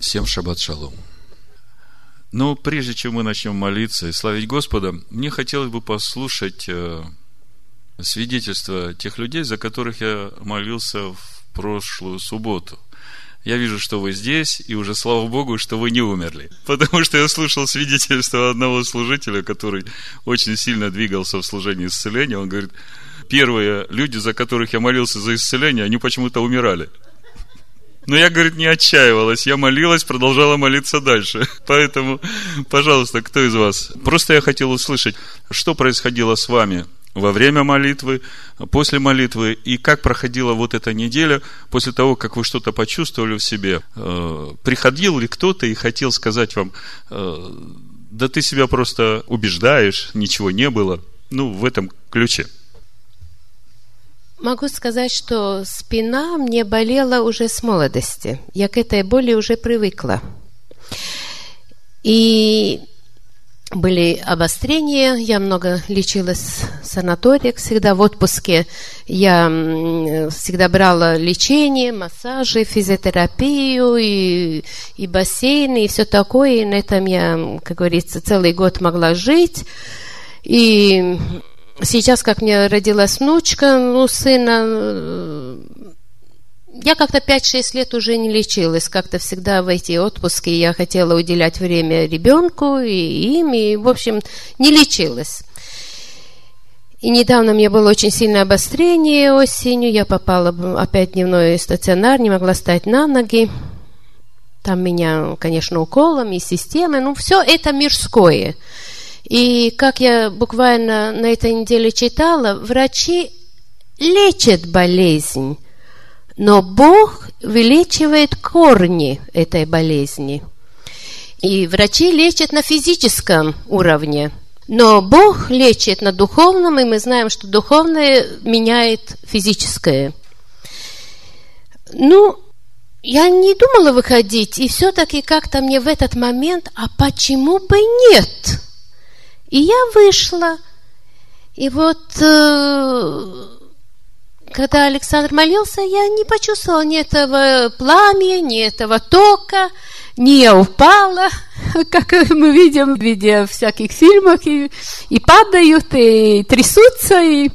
Всем шаббат шалом. Но прежде чем мы начнем молиться и славить Господа, мне хотелось бы послушать э, свидетельства тех людей, за которых я молился в прошлую субботу. Я вижу, что вы здесь, и уже слава Богу, что вы не умерли. Потому что я слушал свидетельство одного служителя, который очень сильно двигался в служении исцеления. Он говорит, первые люди, за которых я молился за исцеление, они почему-то умирали. Но я, говорит, не отчаивалась. Я молилась, продолжала молиться дальше. Поэтому, пожалуйста, кто из вас? Просто я хотел услышать, что происходило с вами во время молитвы, после молитвы, и как проходила вот эта неделя после того, как вы что-то почувствовали в себе. Э, приходил ли кто-то и хотел сказать вам, э, да ты себя просто убеждаешь, ничего не было. Ну, в этом ключе. Могу сказать, что спина мне болела уже с молодости. Я к этой боли уже привыкла. И были обострения, я много лечилась в санаториях, всегда в отпуске. Я всегда брала лечение, массажи, физиотерапию и, и бассейны, и все такое. И на этом я, как говорится, целый год могла жить. И сейчас, как мне родилась внучка, ну, сына, э, я как-то 5-6 лет уже не лечилась. Как-то всегда в эти отпуски я хотела уделять время ребенку и им, и, в общем, не лечилась. И недавно мне было очень сильное обострение осенью. Я попала опять в дневной стационар, не могла стать на ноги. Там меня, конечно, уколом и системой. Ну, все это мирское. И как я буквально на этой неделе читала, врачи лечат болезнь, но Бог вылечивает корни этой болезни. И врачи лечат на физическом уровне, но Бог лечит на духовном, и мы знаем, что духовное меняет физическое. Ну, я не думала выходить, и все-таки как-то мне в этот момент, а почему бы нет? И я вышла. И вот, э, когда Александр молился, я не почувствовала ни этого пламени, ни этого тока, не упала, как мы видим в виде всяких фильмов, и, и падают, и трясутся, и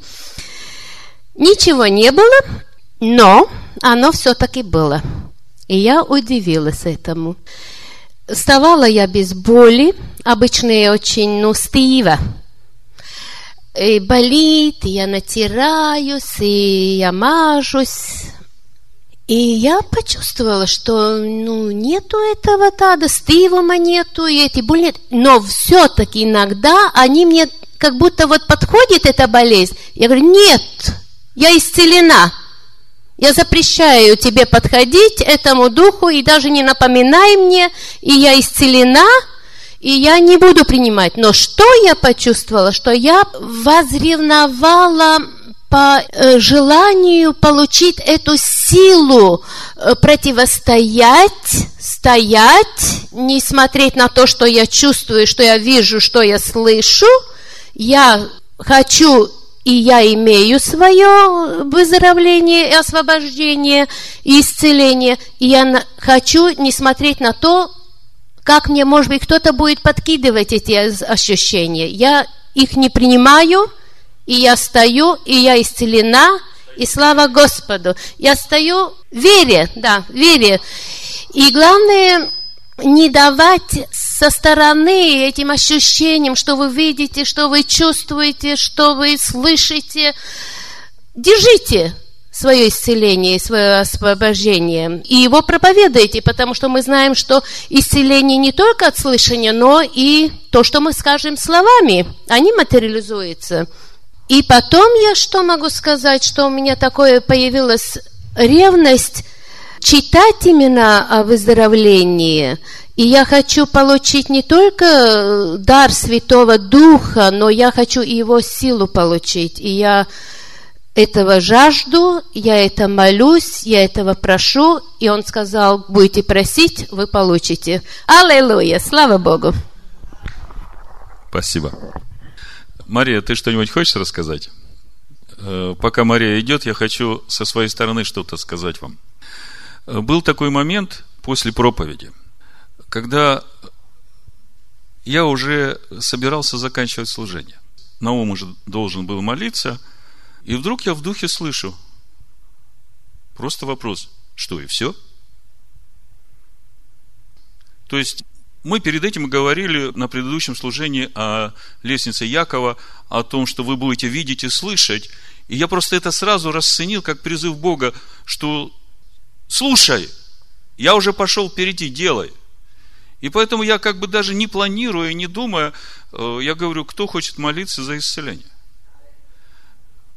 ничего не было, но оно все-таки было. И я удивилась этому. Вставала я без боли, обычно я очень, ну, стыва. И болит, и я натираюсь, и я мажусь. И я почувствовала, что ну, нету этого тада, стывома нету, и эти боли нет. Но все-таки иногда они мне как будто вот подходит эта болезнь. Я говорю, нет, я исцелена. Я запрещаю тебе подходить этому духу и даже не напоминай мне, и я исцелена, и я не буду принимать. Но что я почувствовала? Что я возревновала по э, желанию получить эту силу э, противостоять, стоять, не смотреть на то, что я чувствую, что я вижу, что я слышу. Я хочу и я имею свое выздоровление и освобождение и исцеление, и я хочу не смотреть на то, как мне, может быть, кто-то будет подкидывать эти ощущения. Я их не принимаю, и я стою, и я исцелена, и слава Господу. Я стою в вере, да, в вере. И главное, не давать со стороны этим ощущениям, что вы видите, что вы чувствуете, что вы слышите. Держите свое исцеление, свое освобождение. И его проповедуйте, потому что мы знаем, что исцеление не только от слышания, но и то, что мы скажем словами, они материализуются. И потом я что могу сказать, что у меня такое появилась ревность – читать именно о выздоровлении. И я хочу получить не только э, дар Святого Духа, но я хочу и его силу получить. И я этого жажду, я это молюсь, я этого прошу. И он сказал, будете просить, вы получите. Аллилуйя, слава Богу. Спасибо. Мария, ты что-нибудь хочешь рассказать? Э, пока Мария идет, я хочу со своей стороны что-то сказать вам. Был такой момент после проповеди. когда я уже собирался заканчивать служение. Наум уже должен был молиться, и вдруг я в духе слышу. Просто вопрос, что и все? То есть, мы перед этим говорили на предыдущем служении о лестнице Якова, о том, что вы будете видеть и слышать. И я просто это сразу расценил как призыв Бога, что слушай, я уже пошел впереди, делай. И поэтому я как бы даже не планируя, не думая, э, я говорю, кто хочет молиться за исцеление.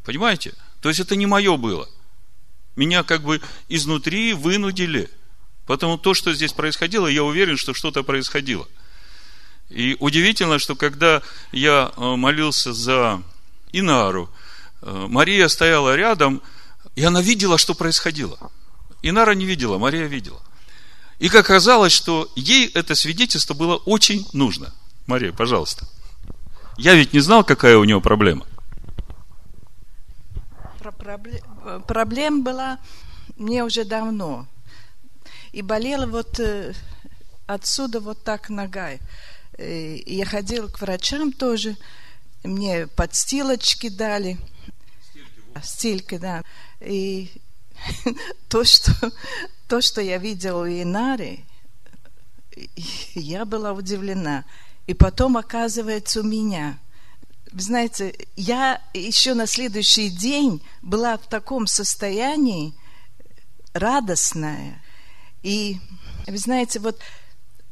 Понимаете? То есть это не мое было. Меня как бы изнутри вынудили. Поэтому то, что здесь происходило, я уверен, что что-то происходило. И удивительно, что когда я э, молился за Инару, э, Мария стояла рядом, и она видела, что происходило. Инара не видела, Мария видела. И как оказалось, что ей это свидетельство было очень нужно. Мария, пожалуйста. Я ведь не знал, какая у него проблема. Проблем, проблема была мне уже давно. И болела вот э, отсюда вот так нога. Э, и я ходила к врачам тоже. Мне подстилочки дали. Стельки да. И то, что, то, что я видела у Инари, я была удивлена. И потом, оказывается, у меня. Вы знаете, я еще на следующий день была в таком состоянии радостная. И, вы знаете, вот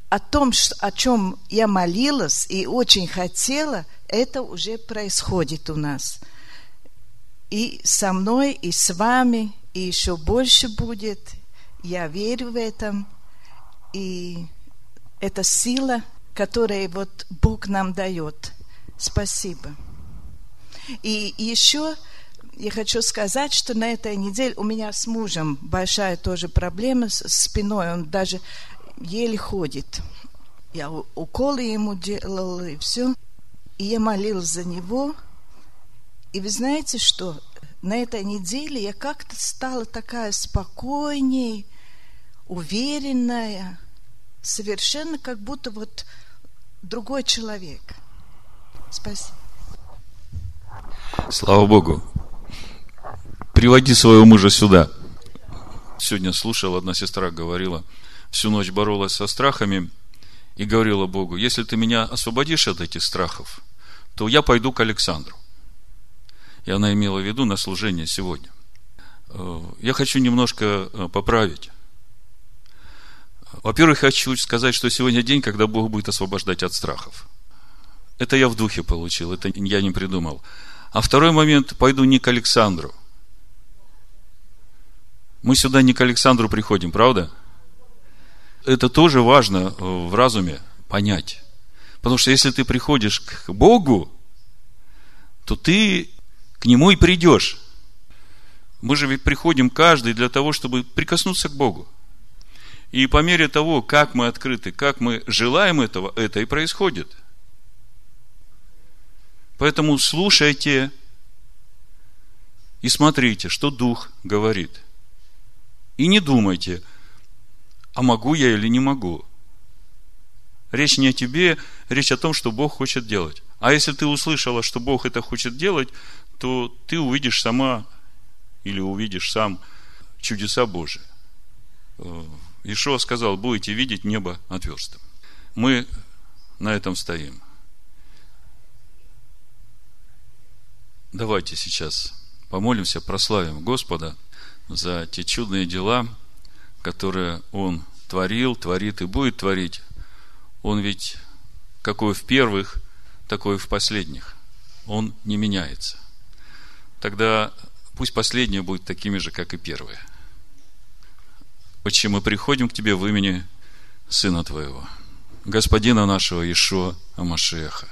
о том, о чем я молилась и очень хотела, это уже происходит у нас. И со мной, и с вами, и еще больше будет. Я верю в этом. И это сила, которую вот Бог нам дает. Спасибо. И еще я хочу сказать, что на этой неделе у меня с мужем большая тоже проблема с спиной. Он даже еле ходит. Я уколы ему делала и все. И я молилась за него. И вы знаете что? На этой неделе я как-то стала такая спокойней, уверенная, совершенно как будто вот другой человек. Спасибо. Слава Богу. Приводи своего мужа сюда. Сегодня слушал, одна сестра говорила, всю ночь боролась со страхами и говорила Богу, если ты меня освободишь от этих страхов, то я пойду к Александру. И она имела в виду на служение сегодня. Э, я хочу немножко э, поправить. Во-первых, хочу сказать, что сегодня день, когда Бог будет освобождать от страхов. Это я в духе получил, это я не придумал. А второй момент, пойду не к Александру. Мы сюда не к Александру приходим, правда? Это тоже важно э, в разуме понять. Потому что если ты приходишь к Богу, то ты к Нему и придешь. Мы же ведь приходим каждый для того, чтобы прикоснуться к Богу. И по мере того, как мы открыты, как мы желаем этого, это и происходит. Поэтому слушайте и смотрите, что Дух говорит. И не думайте, а могу я или не могу. Речь не о тебе, речь о том, что Бог хочет делать. А если ты услышала, что Бог это хочет делать, то ты увидишь сама или увидишь сам чудеса Божии. Э, Ишуа сказал, будете видеть небо отверстым. Мы на этом стоим. Давайте сейчас помолимся, прославим Господа за те чудные дела, которые Он творил, творит и будет творить. Он ведь какой в первых, такой в последних. Он не меняется тогда пусть последние будут такими же, как и первые. Отче, мы приходим к Тебе в имени Сына Твоего, Господина нашего Ишуа Амашеха.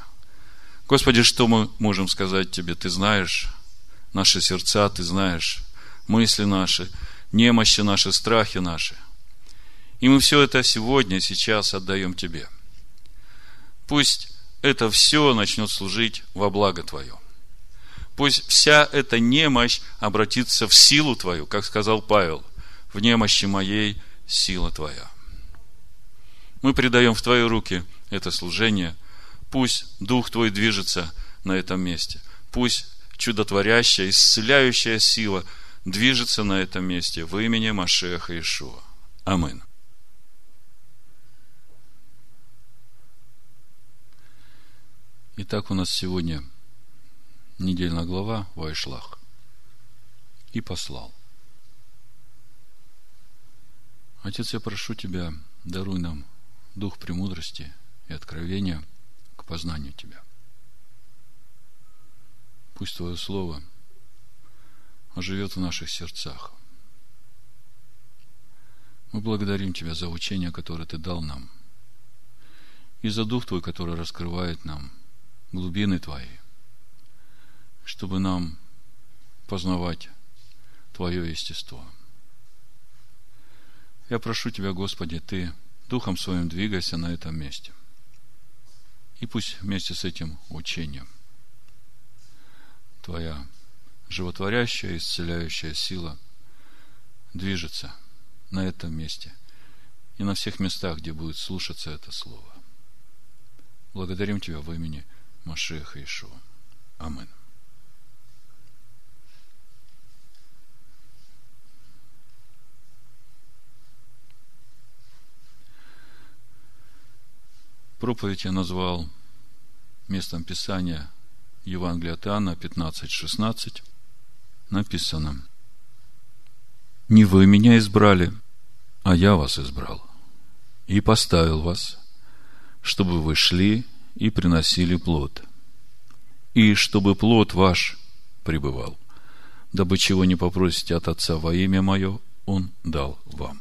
Господи, что мы можем сказать Тебе? Ты знаешь наши сердца, Ты знаешь мысли наши, немощи наши, страхи наши. И мы все это сегодня, сейчас отдаем Тебе. Пусть это все начнет служить во благо Твое. Пусть вся эта немощь обратится в силу Твою, как сказал Павел, в немощи моей сила Твоя. Мы предаем в Твои руки это служение. Пусть Дух Твой движется на этом месте. Пусть чудотворящая, исцеляющая сила движется на этом месте в имени Машеха Ишуа. Амин. Итак, у нас сегодня недельная глава Вайшлах. И послал. Отец, я прошу Тебя, даруй нам дух премудрости и откровения к познанию Тебя. Пусть Твое Слово оживет в наших сердцах. Мы благодарим Тебя за учение, которое Ты дал нам, и за Дух Твой, который раскрывает нам глубины Твои, чтобы нам познавать Твое естество. Я прошу Тебя, Господи, Ты Духом Своим двигайся на этом месте. И пусть вместе с этим учением Твоя животворящая, исцеляющая сила движется на этом месте и на всех местах, где будет слушаться это Слово. Благодарим Тебя в имени Машеха Ишуа. Амин. Проповедь я назвал местом Писания Евангелия от Иоанна 15.16. Написано «Не вы меня избрали, а я вас избрал и поставил вас, чтобы вы шли и приносили плод, и чтобы плод ваш пребывал, дабы чего не попросите от Отца во имя Мое, Он дал вам».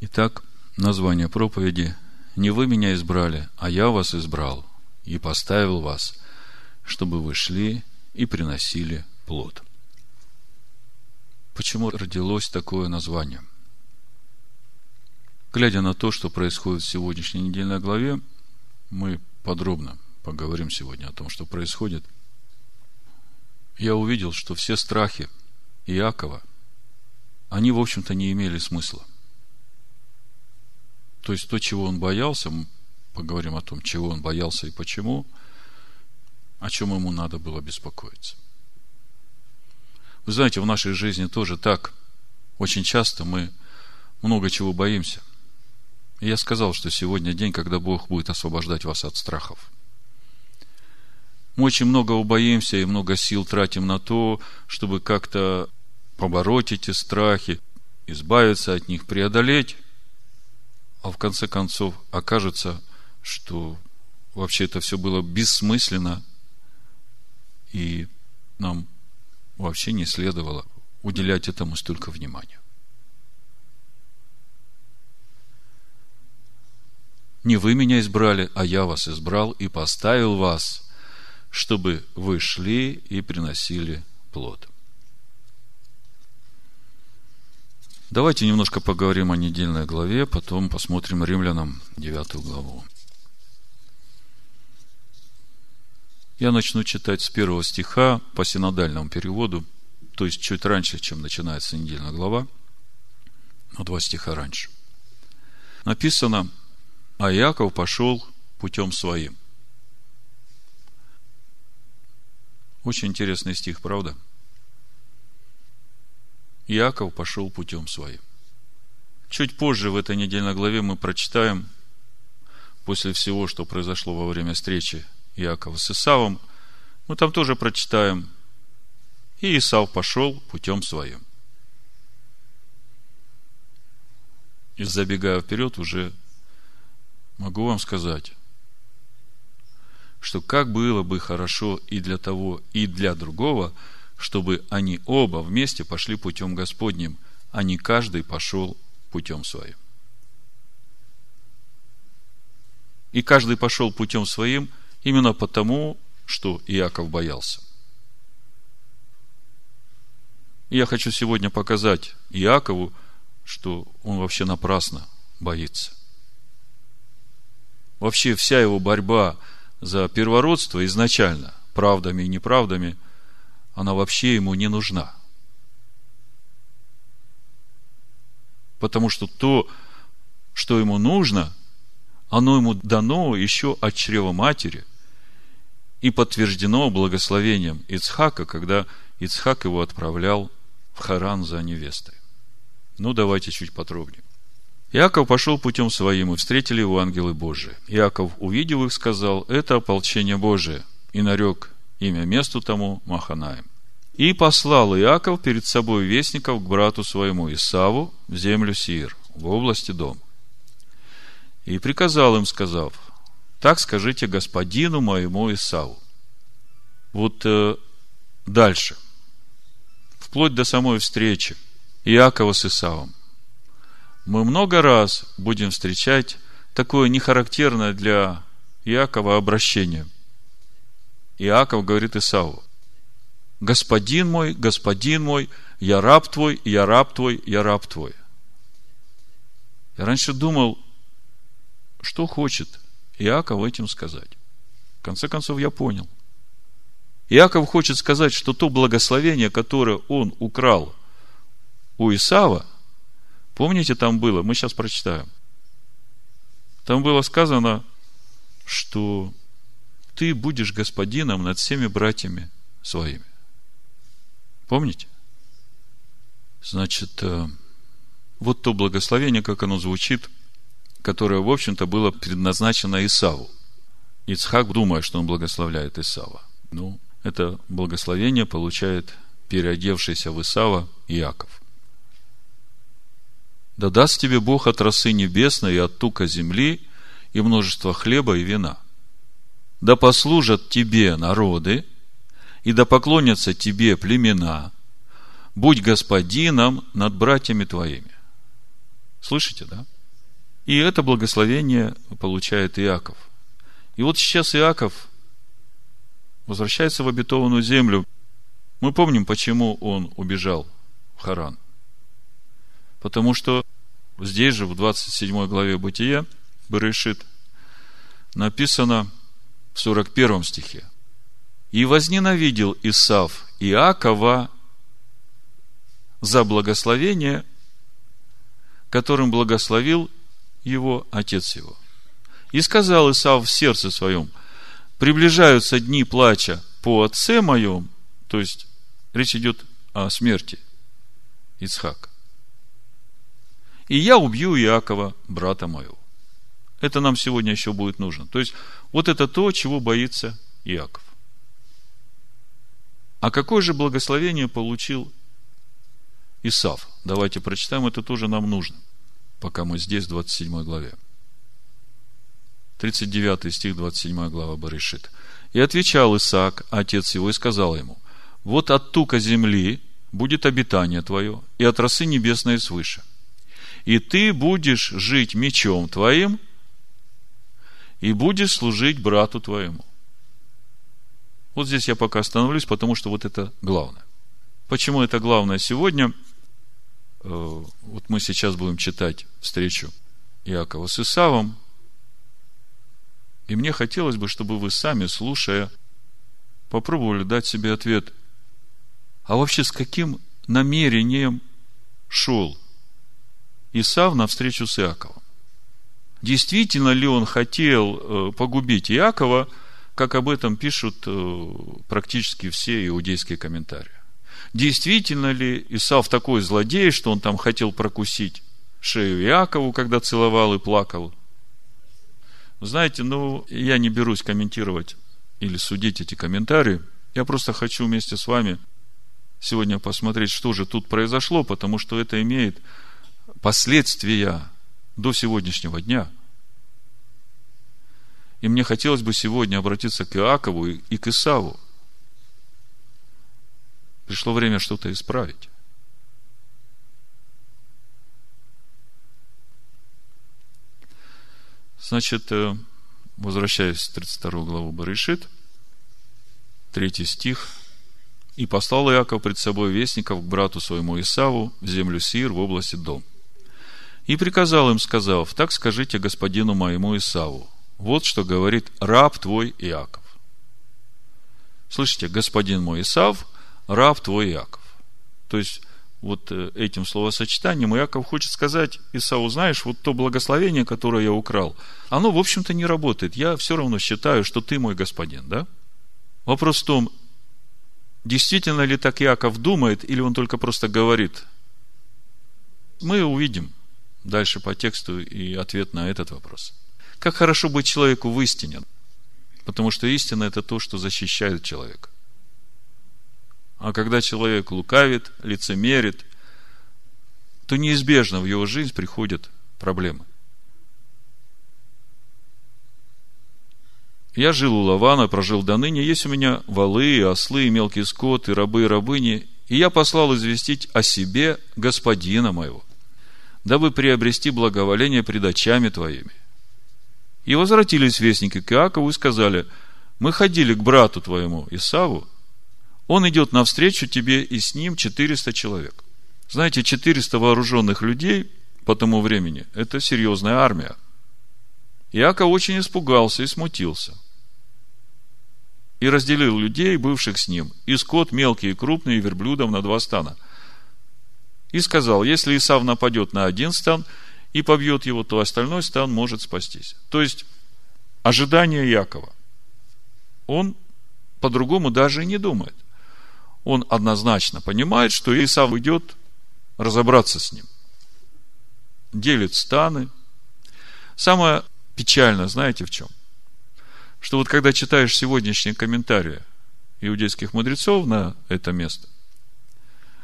Итак, название проповеди – не вы меня избрали, а я вас избрал и поставил вас, чтобы вы шли и приносили плод. Почему родилось такое название? Глядя на то, что происходит в сегодняшней недельной главе, мы подробно поговорим сегодня о том, что происходит. Я увидел, что все страхи Иакова, они, в общем-то, не имели смысла – то есть то, чего он боялся, мы поговорим о том, чего он боялся и почему, о чем ему надо было беспокоиться. Вы знаете, в нашей жизни тоже так. Очень часто мы много чего боимся. И я сказал, что сегодня день, когда Бог будет освобождать вас от страхов. Мы очень много боимся и много сил тратим на то, чтобы как-то побороть эти страхи, избавиться от них, преодолеть а в конце концов окажется, что вообще это все было бессмысленно, и нам вообще не следовало уделять этому столько внимания. Не вы меня избрали, а я вас избрал и поставил вас, чтобы вы шли и приносили плод. Давайте немножко поговорим о недельной главе, потом посмотрим римлянам 9 главу. Я начну читать с первого стиха по синодальному переводу, то есть чуть раньше, чем начинается недельная глава, но два стиха раньше. Написано, а Иаков пошел путем своим. Очень интересный стих, правда? – Иаков пошел путем своим. Чуть позже в этой недельной главе мы прочитаем, после всего, что произошло во время встречи Иакова с Исавом, мы там тоже прочитаем, и Исав пошел путем своим. И забегая вперед, уже могу вам сказать, что как было бы хорошо и для того, и для другого – чтобы они оба вместе пошли путем Господним, а не каждый пошел путем своим. И каждый пошел путем своим именно потому, что Иаков боялся. И я хочу сегодня показать Иакову, что он вообще напрасно боится. Вообще вся его борьба за первородство изначально, правдами и неправдами – она вообще ему не нужна. Потому что то, что ему нужно, оно ему дано еще от чрева матери и подтверждено благословением Ицхака, когда Ицхак его отправлял в Харан за невестой. Ну, давайте чуть подробнее. Иаков пошел путем своим, и встретили его ангелы Божии. Иаков, увидев их, сказал, это ополчение Божие, и нарек имя месту тому Маханаем. И послал Иаков перед собой вестников к брату своему Исаву в землю Сир, в области Дом. И приказал им, сказав, так скажите господину моему Исаву. Вот э, дальше, вплоть до самой встречи Иакова с Исавом, мы много раз будем встречать такое нехарактерное для Иакова обращение. Иаков говорит Исаву, Господин мой, господин мой, я раб твой, я раб твой, я раб твой. Я раньше думал, что хочет Иаков этим сказать. В конце концов, я понял. Иаков хочет сказать, что то благословение, которое он украл у Исава, помните, там было, мы сейчас прочитаем. Там было сказано, что ты будешь господином над всеми братьями своими. Помните? Значит, э, вот то благословение, как оно звучит, которое, в общем-то, было предназначено Исаву. Ицхак, думая, что он благословляет Исава. Ну, это благословение получает переодевшийся в Исава Иаков. Да даст тебе Бог от росы небесной и от тука земли и множество хлеба и вина. Да послужат тебе народы, и да поклонятся тебе племена, будь господином над братьями твоими. Слышите, да? И это благословение получает Иаков. И вот сейчас Иаков возвращается в обетованную землю. Мы помним, почему он убежал в Харан. Потому что здесь же, в 27 главе Бытия, Берешит, написано в 41 стихе. И возненавидел Исав Иакова за благословение, которым благословил его отец его. И сказал Исав в сердце своем, приближаются дни плача по отце моем, то есть речь идет о смерти Ицхака. И я убью Иакова, брата моего. Это нам сегодня еще будет нужно. То есть, вот это то, чего боится Иаков. А какое же благословение получил Исав? Давайте прочитаем, это тоже нам нужно, пока мы здесь, в 27 главе. 39 стих, 27 глава Баришит. И отвечал Исаак, отец его, и сказал ему, вот от тука земли будет обитание твое, и от росы небесной свыше. И ты будешь жить мечом твоим, и будешь служить брату твоему. Вот здесь я пока остановлюсь, потому что вот это главное. Почему это главное сегодня? Э, вот мы сейчас будем читать встречу Иакова с Исавом. И мне хотелось бы, чтобы вы сами, слушая, попробовали дать себе ответ. А вообще с каким намерением шел Исав на встречу с Иаковом? Действительно ли он хотел э, погубить Иакова – как об этом пишут э, практически все иудейские комментарии. Действительно ли Исав такой злодей, что он там хотел прокусить шею Иакову, когда целовал и плакал? Знаете, ну, я не берусь комментировать или судить эти комментарии. Я просто хочу вместе с вами сегодня посмотреть, что же тут произошло, потому что это имеет последствия до сегодняшнего дня – и мне хотелось бы сегодня обратиться к Иакову и к Исаву. Пришло время что-то исправить. Значит, э, возвращаясь в 32 главу Барышит, третий стих. «И послал Иаков пред собой вестников к брату своему Исаву в землю Сир в области Дом. И приказал им, сказав, так скажите господину моему Исаву, вот что говорит раб твой Иаков. Слышите, господин мой Исав, раб твой Иаков. То есть, вот э, этим словосочетанием, Иаков хочет сказать Исау, знаешь, вот то благословение, которое я украл, оно, в общем-то, не работает. Я все равно считаю, что ты мой господин, да? Вопрос в том, действительно ли так Иаков думает, или он только просто говорит. Мы увидим дальше по тексту и ответ на этот вопрос. Как хорошо быть человеку в истине, потому что истина – это то, что защищает человека. А когда человек лукавит, лицемерит, то неизбежно в его жизнь приходят проблемы. Я жил у Лавана, прожил до ныне. Есть у меня валы, ослы, мелкий скот, и рабы, и рабыни. И я послал известить о себе господина моего, дабы приобрести благоволение пред очами твоими. И возвратились вестники к Иакову и сказали, мы ходили к брату твоему Исаву, он идет навстречу тебе, и с ним 400 человек. Знаете, 400 вооруженных людей по тому времени – это серьезная армия. Иаков очень испугался и смутился. И разделил людей, бывших с ним, и скот мелкий и крупный, и верблюдов на два стана. И сказал, если Исав нападет на один стан и побьет его, то остальной стан может спастись. То есть, ожидание Якова. Он по-другому даже не думает он однозначно понимает, что Исав идет разобраться с ним. Делит станы. Самое печальное, знаете в чем? Что вот когда читаешь сегодняшние комментарии иудейских мудрецов на это место,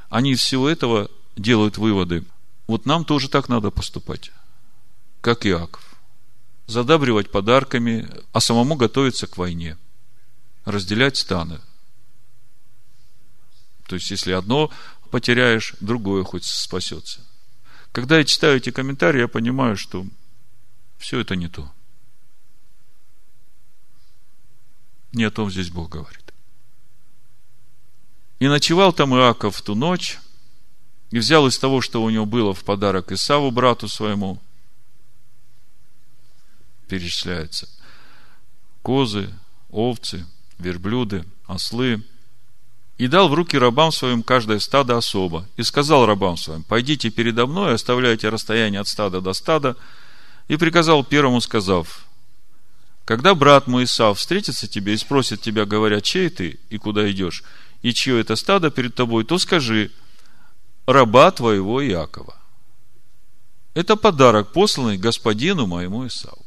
они из всего этого делают выводы. Вот нам тоже так надо поступать, как Иаков. Задабривать подарками, а самому готовиться к войне. Разделять станы – то есть, если одно потеряешь, другое хоть спасется. Когда я читаю эти комментарии, я понимаю, что все это не то. Не о том здесь Бог говорит. И ночевал там Иаков в ту ночь, и взял из того, что у него было в подарок Исаву, брату своему, перечисляется, козы, овцы, верблюды, ослы – и дал в руки рабам своим каждое стадо особо. И сказал рабам своим, пойдите передо мной, оставляйте расстояние от стада до стада. И приказал первому, сказав, когда брат мой Исав встретится тебе и спросит тебя, говоря, чей ты и куда идешь, и чье это стадо перед тобой, то скажи, раба твоего Иакова. Это подарок, посланный господину моему Исаву.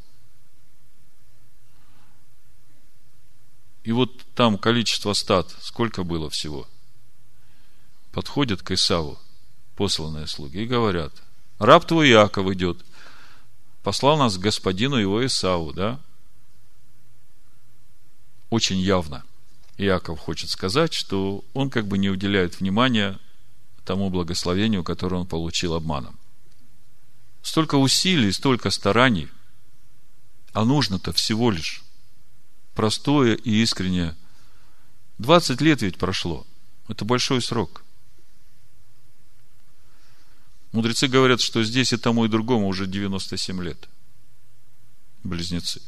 И вот там количество стад, сколько было всего. Подходят к Исаву посланные слуги и говорят, раб твой Иаков идет, послал нас к господину его Исаву, да? Очень явно Иаков хочет сказать, что он как бы не уделяет внимания тому благословению, которое он получил обманом. Столько усилий, столько стараний, а нужно-то всего лишь простое и искреннее. 20 лет ведь прошло. Это большой срок. Мудрецы говорят, что здесь и тому, и другому уже 97 лет. Близнецы.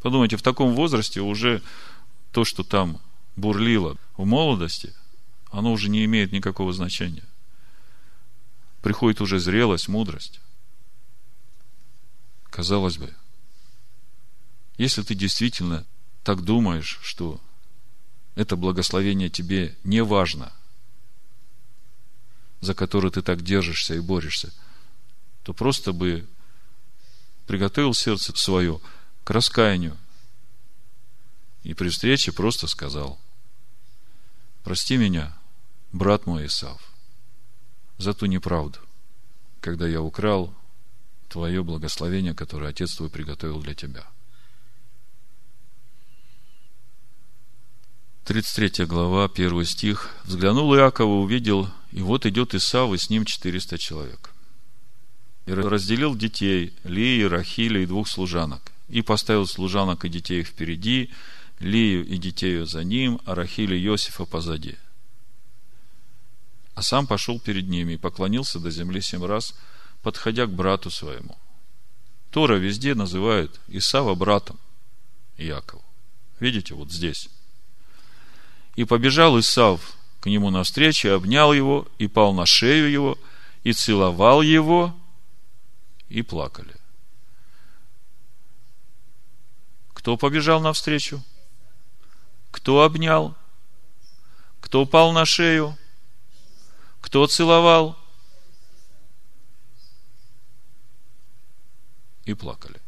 Подумайте, в таком возрасте уже то, что там бурлило в молодости, оно уже не имеет никакого значения. Приходит уже зрелость, мудрость. Казалось бы, если ты действительно так думаешь, что это благословение тебе не важно, за которое ты так держишься и борешься, то просто бы приготовил сердце свое к раскаянию и при встрече просто сказал, прости меня, брат мой Исав, за ту неправду, когда я украл твое благословение, которое Отец твой приготовил для тебя. 33 глава, 1 стих. Взглянул Иаков и увидел, и вот идет Исав, и с ним 400 человек. И разделил детей, Лии, Рахиля и двух служанок. И поставил служанок и детей впереди, Лию и детей за ним, а Рахиля и Иосифа позади. А сам пошел перед ними и поклонился до земли семь раз, подходя к брату своему. Тора везде называют Исава братом Иакову. Видите, вот здесь. И побежал Исав к нему навстречу, обнял его, и пал на шею его, и целовал его, и плакали. Кто побежал навстречу? Кто обнял? Кто упал на шею? Кто целовал? И плакали.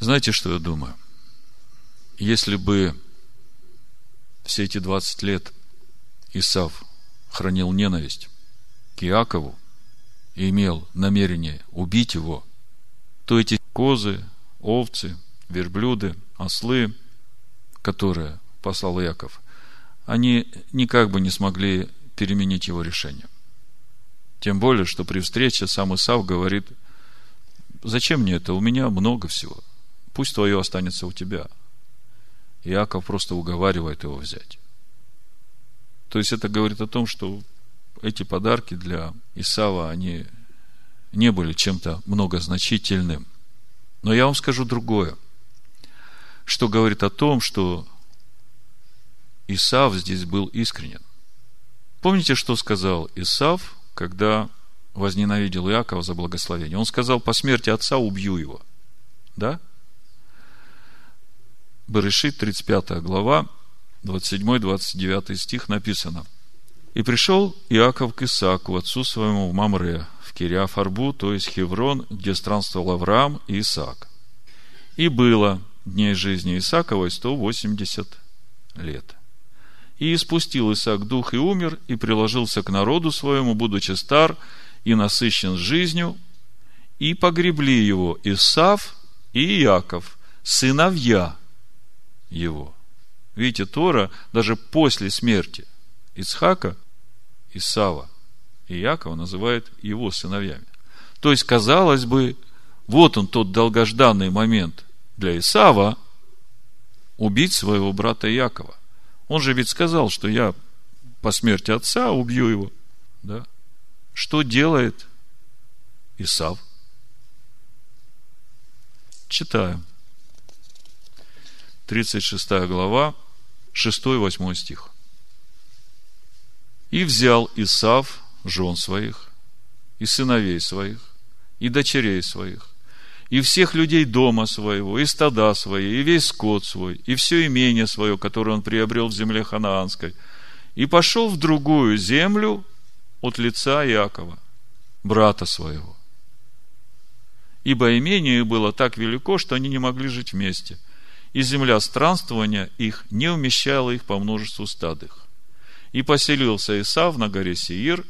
Знаете, что я думаю? Если бы все эти 20 лет Исав хранил ненависть к Иакову и имел намерение убить его, то эти козы, овцы, верблюды, ослы, которые послал Иаков, они никак бы не смогли переменить его решение. Тем более, что при встрече сам Исав говорит, зачем мне это, у меня много всего – пусть твое останется у тебя. Иаков просто уговаривает его взять. То есть это говорит о том, что эти подарки для Исава, они не были чем-то многозначительным. Но я вам скажу другое, что говорит о том, что Исав здесь был искренен. Помните, что сказал Исав, когда возненавидел Иакова за благословение? Он сказал, по смерти отца убью его. Да? Берешит, 35 глава, 27-29 стих написано. «И пришел Иаков к Исааку, отцу своему в Мамре, в Кириафарбу, то есть Хеврон, где странствовал Авраам и Исаак. И было дней жизни Исааковой 180 лет. И испустил Исаак дух и умер, и приложился к народу своему, будучи стар и насыщен жизнью, и погребли его Исав и Иаков, сыновья его. Видите, Тора даже после смерти Ицхака, Исава и Якова называет его сыновьями. То есть, казалось бы, вот он тот долгожданный момент для Исава убить своего брата Якова. Он же ведь сказал, что я по смерти отца убью его. Да? Что делает Исав? Читаем. 36 глава, 6-8 стих. «И взял Исав жен своих, и сыновей своих, и дочерей своих, и всех людей дома своего, и стада свои, и весь скот свой, и все имение свое, которое он приобрел в земле ханаанской, и пошел в другую землю от лица Иакова, брата своего. Ибо имение было так велико, что они не могли жить вместе – и земля странствования их не умещала их по множеству стад их. И поселился Исав на горе Сеир,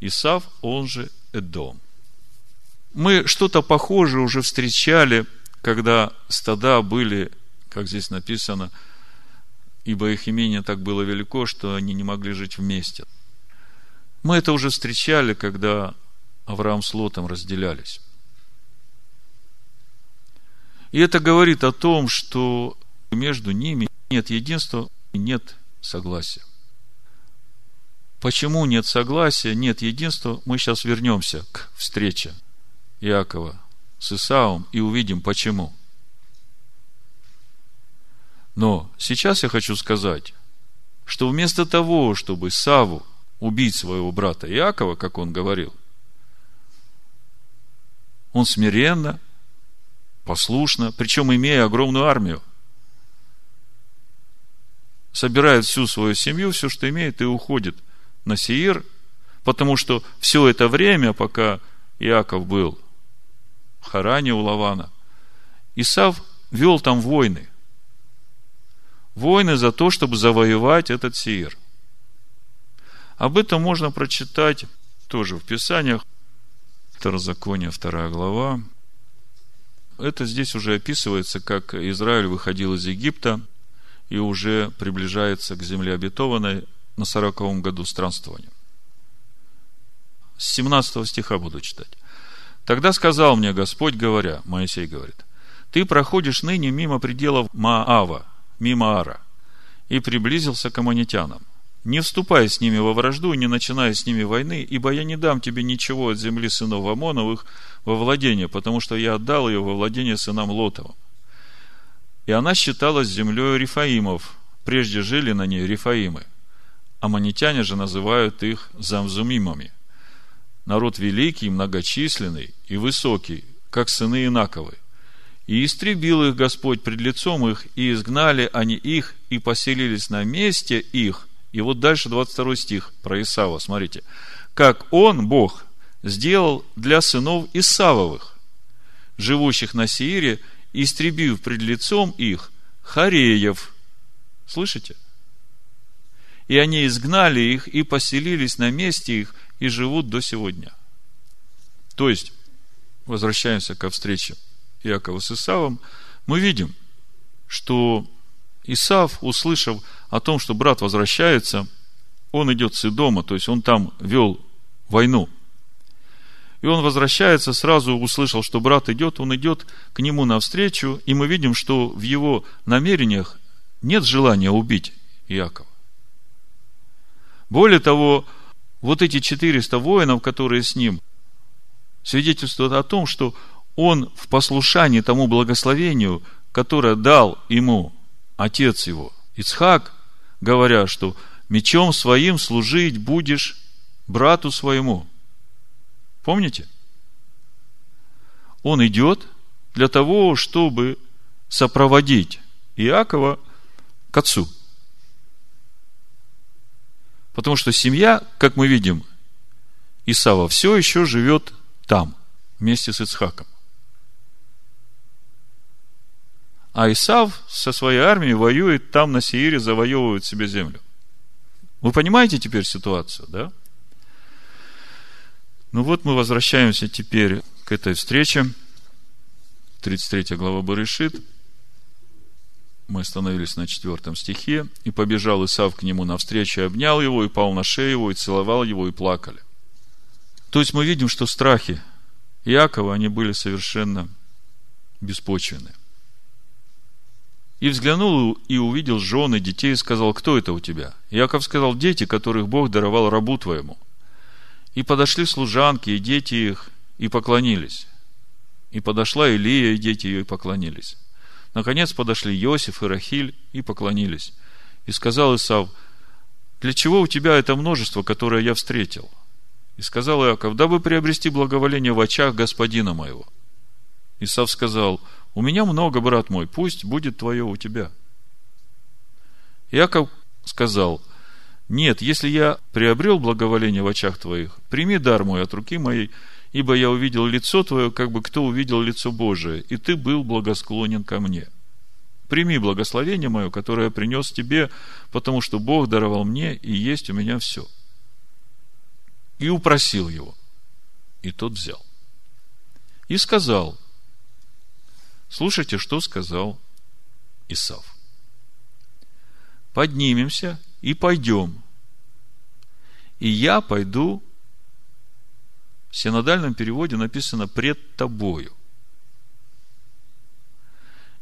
Исав, он же Эдом. Мы что-то похожее уже встречали, когда стада были, как здесь написано, ибо их имение так было велико, что они не могли жить вместе. Мы это уже встречали, когда Авраам с Лотом разделялись. И это говорит о том, что между ними нет единства и нет согласия. Почему нет согласия, нет единства, мы сейчас вернемся к встрече Иакова с Исаом и увидим почему. Но сейчас я хочу сказать, что вместо того, чтобы Саву убить своего брата Иакова, как он говорил, он смиренно послушно, причем имея огромную армию. Собирает всю свою семью, все, что имеет, и уходит на Сеир, потому что все это время, пока Иаков был Харане у Лавана, Исав вел там войны. Войны за то, чтобы завоевать этот Сеир. Об этом можно прочитать тоже в Писаниях. Второзаконие, вторая глава, это здесь уже описывается, как Израиль выходил из Египта и уже приближается к земле обетованной на сороковом году странствования. С 17 стиха буду читать. Тогда сказал мне Господь, говоря, Моисей говорит, ты проходишь ныне мимо пределов Маава, мимо Ара, и приблизился к аммонитянам не вступай с ними во вражду и не начиная с ними войны, ибо я не дам тебе ничего от земли сынов Амоновых во владение, потому что я отдал ее во владение сынам Лотовым. и она считалась землей Рифаимов. Прежде жили на ней Рифаимы. Аманитяне же называют их Замзумимами. Народ великий, многочисленный и высокий, как сыны Инаковы. И истребил их Господь пред лицом их, и изгнали они их, и поселились на месте их. И вот дальше 22 стих про Исава, смотрите. Как он, Бог, сделал для сынов Исавовых, живущих на Сиире, истребив пред лицом их Хареев. Слышите? И они изгнали их и поселились на месте их и живут до сегодня. То есть, возвращаемся ко встрече Иакова с Исавом, мы видим, что Исав, услышав о том, что брат возвращается, он идет с Идома, то есть он там вел войну. И он возвращается, сразу услышал, что брат идет, он идет к нему навстречу, и мы видим, что в его намерениях нет желания убить Иакова. Более того, вот эти 400 воинов, которые с ним, свидетельствуют о том, что он в послушании тому благословению, которое дал ему отец его, Ицхак, говоря, что мечом своим служить будешь брату своему. Помните? Он идет для того, чтобы сопроводить Иакова к отцу. Потому что семья, как мы видим, Исава все еще живет там, вместе с Ицхаком. А Исав со своей армией воюет там на Сеире, завоевывает себе землю. Вы понимаете теперь ситуацию, да? Ну вот мы возвращаемся теперь к этой встрече. 33 глава Барышит. Мы остановились на четвертом стихе. «И побежал Исав к нему навстречу, и обнял его, и пал на шею его, и целовал его, и плакали». То есть мы видим, что страхи Иакова, они были совершенно беспочвенны. И взглянул и увидел жены, детей, и сказал, кто это у тебя? Иаков сказал, дети, которых Бог даровал рабу твоему. И подошли служанки и дети их, и поклонились. И подошла Илия, и дети ее, и поклонились. Наконец подошли Иосиф и Рахиль, и поклонились. И сказал Исав, для чего у тебя это множество, которое я встретил? И сказал Иаков, дабы приобрести благоволение в очах господина моего. Исав сказал, у меня много, брат мой, пусть будет твое у тебя. Иаков сказал, нет, если я приобрел благоволение в очах твоих, прими дар мой от руки моей, ибо я увидел лицо твое, как бы кто увидел лицо Божие, и ты был благосклонен ко мне. Прими благословение мое, которое я принес тебе, потому что Бог даровал мне, и есть у меня все. И упросил его. И тот взял. И сказал, слушайте, что сказал Исав. Поднимемся и пойдем. И я пойду, в синодальном переводе написано «пред тобою».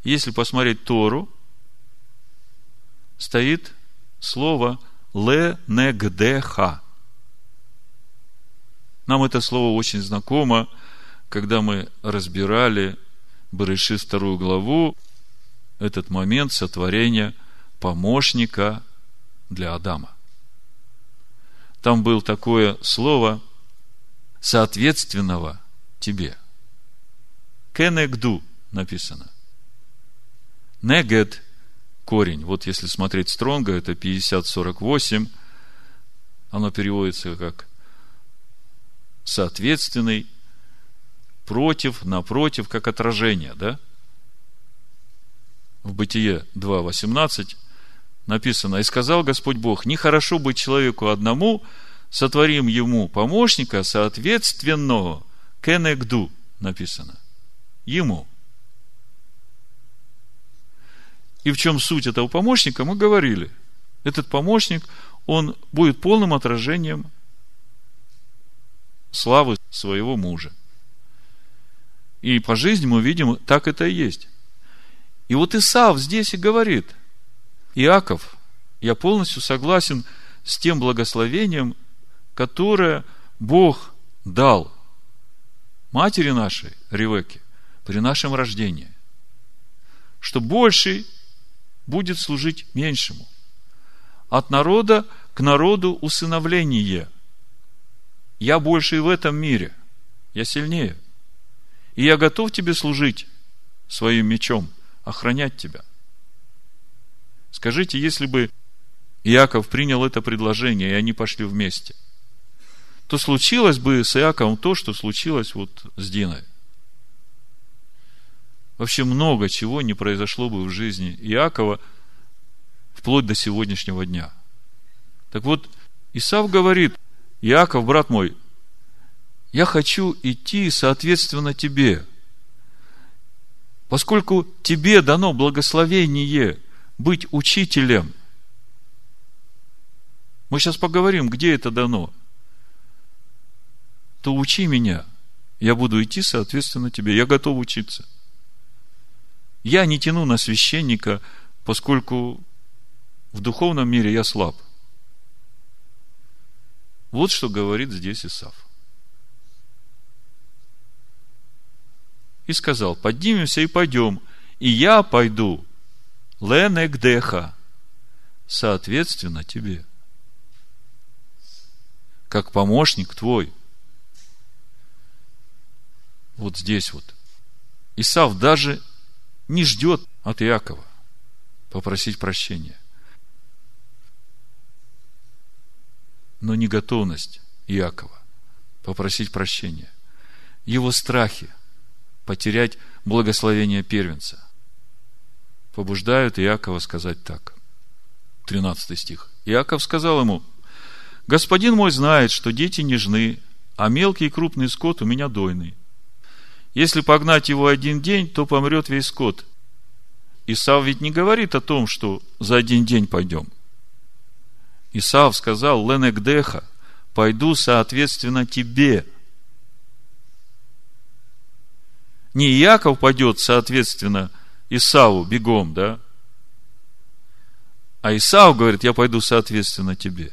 Если посмотреть Тору, стоит слово «ленегдеха». Нам это слово очень знакомо, когда мы разбирали Барыши вторую главу, этот момент сотворения помощника для Адама. Там было такое слово соответственного тебе. Кенегду написано. Негед корень. Вот если смотреть стронга, это 50-48. Оно переводится как соответственный, против, напротив, как отражение, да? В Бытие 2.18 написано, «И сказал Господь Бог, нехорошо быть человеку одному, сотворим ему помощника, соответственного кенегду» написано. Ему. И в чем суть этого помощника, мы говорили. Этот помощник, он будет полным отражением славы своего мужа. И по жизни мы видим, так это и есть. И вот Исав здесь и говорит – Иаков, я полностью согласен с тем благословением, которое Бог дал матери нашей, Ревеке, при нашем рождении. что больший будет служить меньшему. От народа к народу усыновление. Я больше и в этом мире. Я сильнее. И я готов тебе служить своим мечом, охранять тебя. Скажите, если бы Иаков принял это предложение, и они пошли вместе, то случилось бы с Иаковом то, что случилось вот с Диной. Вообще много чего не произошло бы в жизни Иакова вплоть до сегодняшнего дня. Так вот, Исав говорит, Иаков, брат мой, я хочу идти соответственно тебе. Поскольку тебе дано благословение быть учителем. Мы сейчас поговорим, где это дано. То учи меня. Я буду идти соответственно тебе. Я готов учиться. Я не тяну на священника, поскольку в духовном мире я слаб. Вот что говорит здесь Исав. И сказал, поднимемся и пойдем, и я пойду ленегдеха, соответственно тебе, как помощник твой. Вот здесь вот. Исав даже не ждет от Иакова попросить прощения. Но не готовность Иакова попросить прощения. Его страхи потерять благословение первенца побуждают Иакова сказать так. 13 стих. Иаков сказал ему, Господин мой знает, что дети нежны, а мелкий и крупный скот у меня дойный. Если погнать его один день, то помрет весь скот. Исав ведь не говорит о том, что за один день пойдем. Исав сказал, Ленекдеха, пойду соответственно тебе. Не Яков пойдет соответственно Исаву бегом, да? А Исав говорит, я пойду соответственно тебе.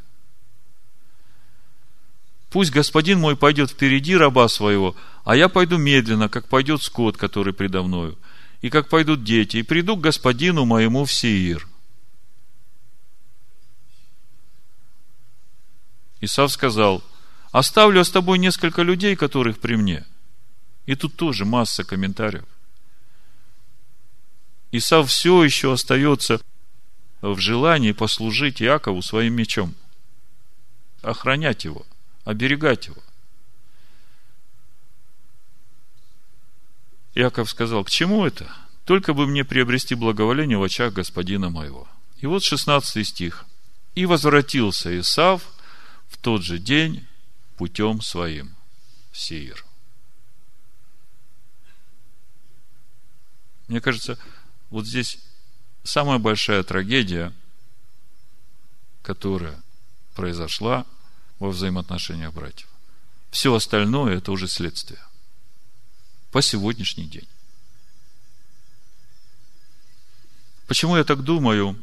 Пусть господин мой пойдет впереди раба своего, а я пойду медленно, как пойдет скот, который предо мною, и как пойдут дети, и приду к господину моему в Сеир. Исав сказал, оставлю с тобой несколько людей, которых при мне. И тут тоже масса комментариев. Исав все еще остается в желании послужить Иакову своим мечом. Охранять его, оберегать его. Иаков сказал, к чему это? Только бы мне приобрести благоволение в очах господина моего. И вот 16 стих. И возвратился Исав в тот же день путем своим Сеир. Мне кажется, вот здесь самая большая трагедия, которая произошла во взаимоотношениях братьев. Все остальное это уже следствие по сегодняшний день. Почему я так думаю?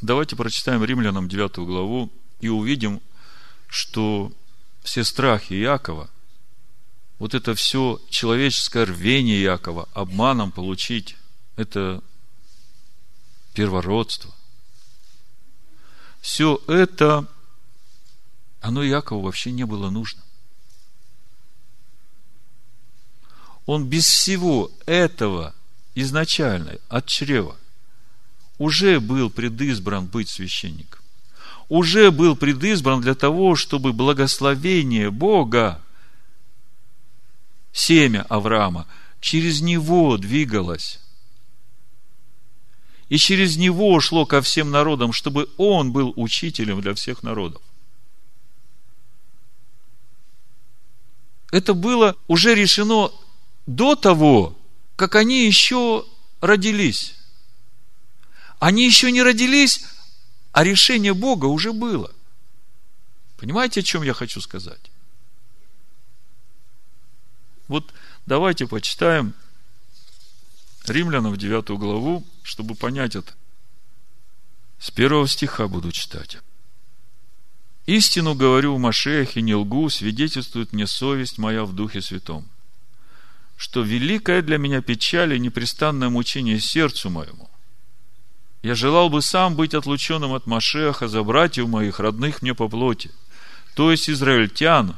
Давайте прочитаем Римлянам 9 главу и увидим, что все страхи Иакова, вот это все человеческое рвение Иакова обманом получить, это первородство. Все это, оно Иакову вообще не было нужно. Он без всего этого изначально от чрева уже был предизбран быть священником. Уже был предизбран для того, чтобы благословение Бога, семя Авраама, через него двигалось. И через него шло ко всем народам, чтобы он был учителем для всех народов. Это было уже решено до того, как они еще родились. Они еще не родились, а решение Бога уже было. Понимаете, о чем я хочу сказать? Вот давайте почитаем Римлянам 9 главу, чтобы понять это. С первого стиха буду читать. «Истину говорю в Машехе, не лгу, свидетельствует мне совесть моя в Духе Святом, что великая для меня печаль и непрестанное мучение сердцу моему. Я желал бы сам быть отлученным от Машеха за братьев моих, родных мне по плоти, то есть израильтян,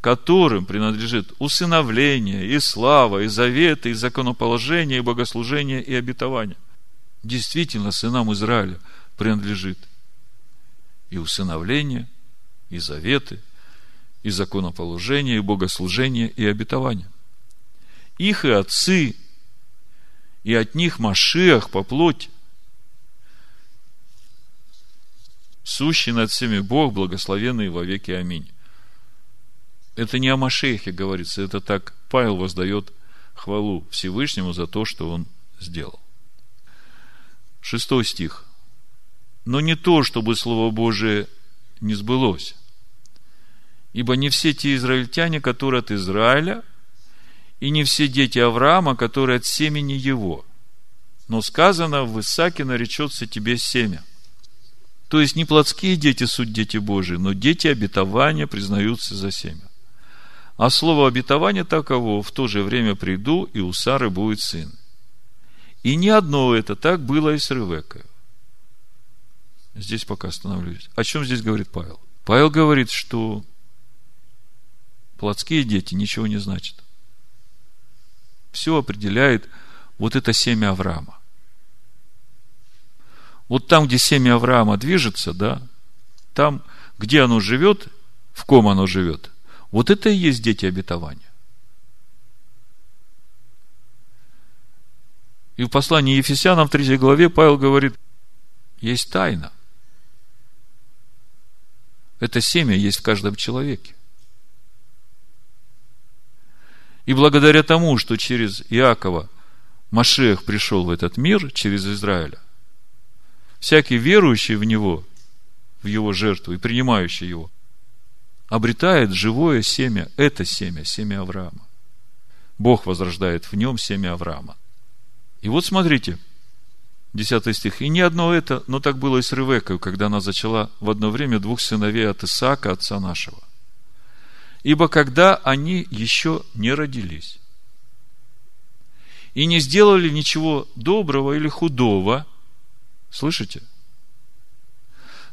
которым принадлежит усыновление, и слава, и заветы, и законоположение, и богослужение, и обетование. Действительно, сынам Израиля принадлежит и усыновление, и заветы, и законоположение, и богослужение, и обетование. Их и отцы, и от них Машиах по плоти. Сущий над всеми Бог, благословенный во веки. Аминь. Это не о Машехе говорится, это так Павел воздает хвалу Всевышнему за то, что он сделал. Шестой стих. Но не то, чтобы Слово Божие не сбылось. Ибо не все те израильтяне, которые от Израиля, и не все дети Авраама, которые от семени его. Но сказано, в Исааке наречется тебе семя. То есть не плотские дети суть дети Божии, но дети обетования признаются за семя. А слово обетования таково, в то же время приду, и у Сары будет сын. И не одно это, так было и с Ревекой. Здесь пока остановлюсь. О чем здесь говорит Павел? Павел говорит, что плотские дети ничего не значат. Все определяет вот это семя Авраама. Вот там, где семя Авраама движется, да, там, где оно живет, в ком оно живет, вот это и есть дети обетования. И в послании Ефесянам в 3 главе Павел говорит, есть тайна. Это семя есть в каждом человеке. И благодаря тому, что через Иакова Машех пришел в этот мир, через Израиля, всякий верующий в него, в его жертву и принимающий его – обретает живое семя, это семя, семя Авраама. Бог возрождает в нем семя Авраама. И вот смотрите, 10 стих. «И не одно это, но так было и с Ревекой, когда она зачала в одно время двух сыновей от Исаака, отца нашего. Ибо когда они еще не родились и не сделали ничего доброго или худого, слышите?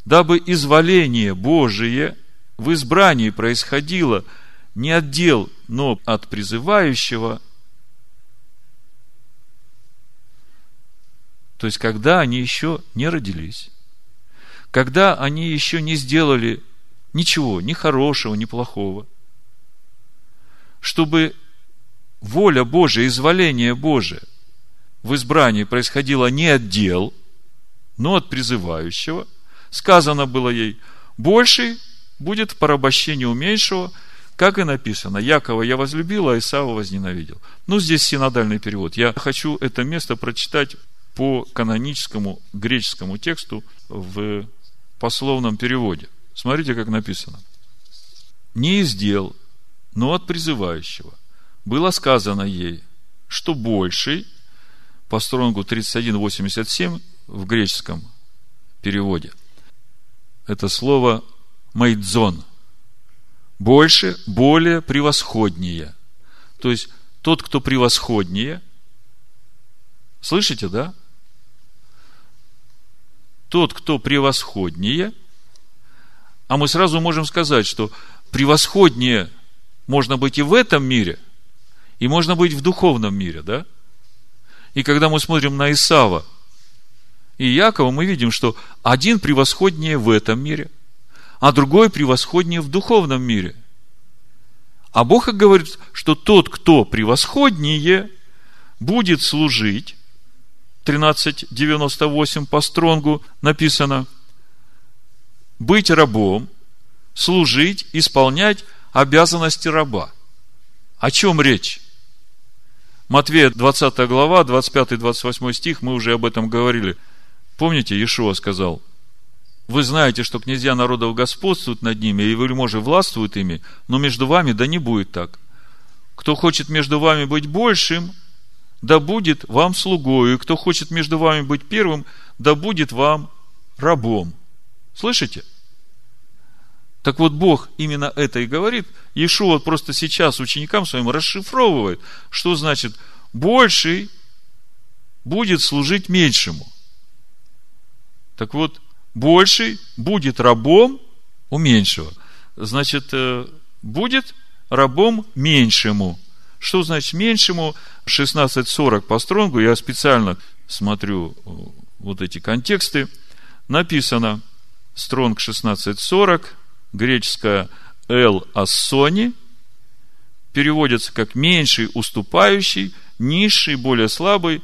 Дабы изволение Божие – в избрании происходило не от дел, но от призывающего, то есть когда они еще не родились, когда они еще не сделали ничего, ни хорошего, ни плохого, чтобы воля Божия, изволение Божие в избрании происходило не от дел, но от призывающего, сказано было ей, больший будет в порабощении у меньшего, как и написано, Якова я возлюбил, а Исава возненавидел. Ну, здесь синодальный перевод. Я хочу это место прочитать по каноническому греческому тексту в пословном переводе. Смотрите, как написано. Не из дел, но от призывающего. Было сказано ей, что больший, по стронгу 31.87 в греческом переводе, это слово Майдзон. Больше, более, превосходнее. То есть, тот, кто превосходнее, слышите, да? Тот, кто превосходнее, а мы сразу можем сказать, что превосходнее можно быть и в этом мире, и можно быть в духовном мире, да? И когда мы смотрим на Исава и Якова, мы видим, что один превосходнее в этом мире – а другой превосходнее в духовном мире. А Бог говорит, что тот, кто превосходнее, будет служить. 13.98 по стронгу написано. Быть рабом, служить, исполнять обязанности раба. О чем речь? Матвея 20 глава, 25-28 стих, мы уже об этом говорили. Помните, Иешуа сказал, вы знаете, что князья народов господствуют над ними, и вельможи властвуют ими, но между вами да не будет так. Кто хочет между вами быть большим, да будет вам слугою, и кто хочет между вами быть первым, да будет вам рабом. Слышите? Так вот, Бог именно это и говорит. Иешуа просто сейчас ученикам своим расшифровывает, что значит больший будет служить меньшему. Так вот, больший будет рабом у меньшего. Значит, э, будет рабом меньшему. Что значит меньшему? 16.40 по стронгу, я специально смотрю э, вот эти контексты, написано стронг 16.40, греческое «эл ассони», переводится как «меньший уступающий», «низший», «более слабый».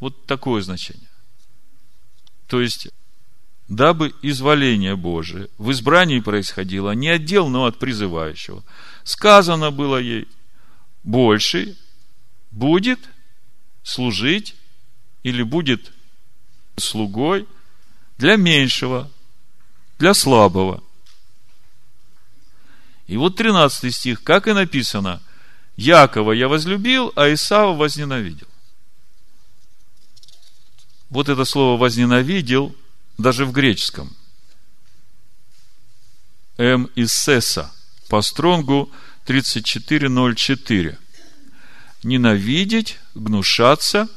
Вот такое значение. То есть, дабы изволение Божие в избрании происходило не от дел, но от призывающего. Сказано было ей, больший будет служить или будет слугой для меньшего, для слабого. И вот 13 стих, как и написано, Якова я возлюбил, а Исава возненавидел. Вот это слово возненавидел даже в греческом. М из Сеса по стронгу 34.04. Ненавидеть, гнушаться,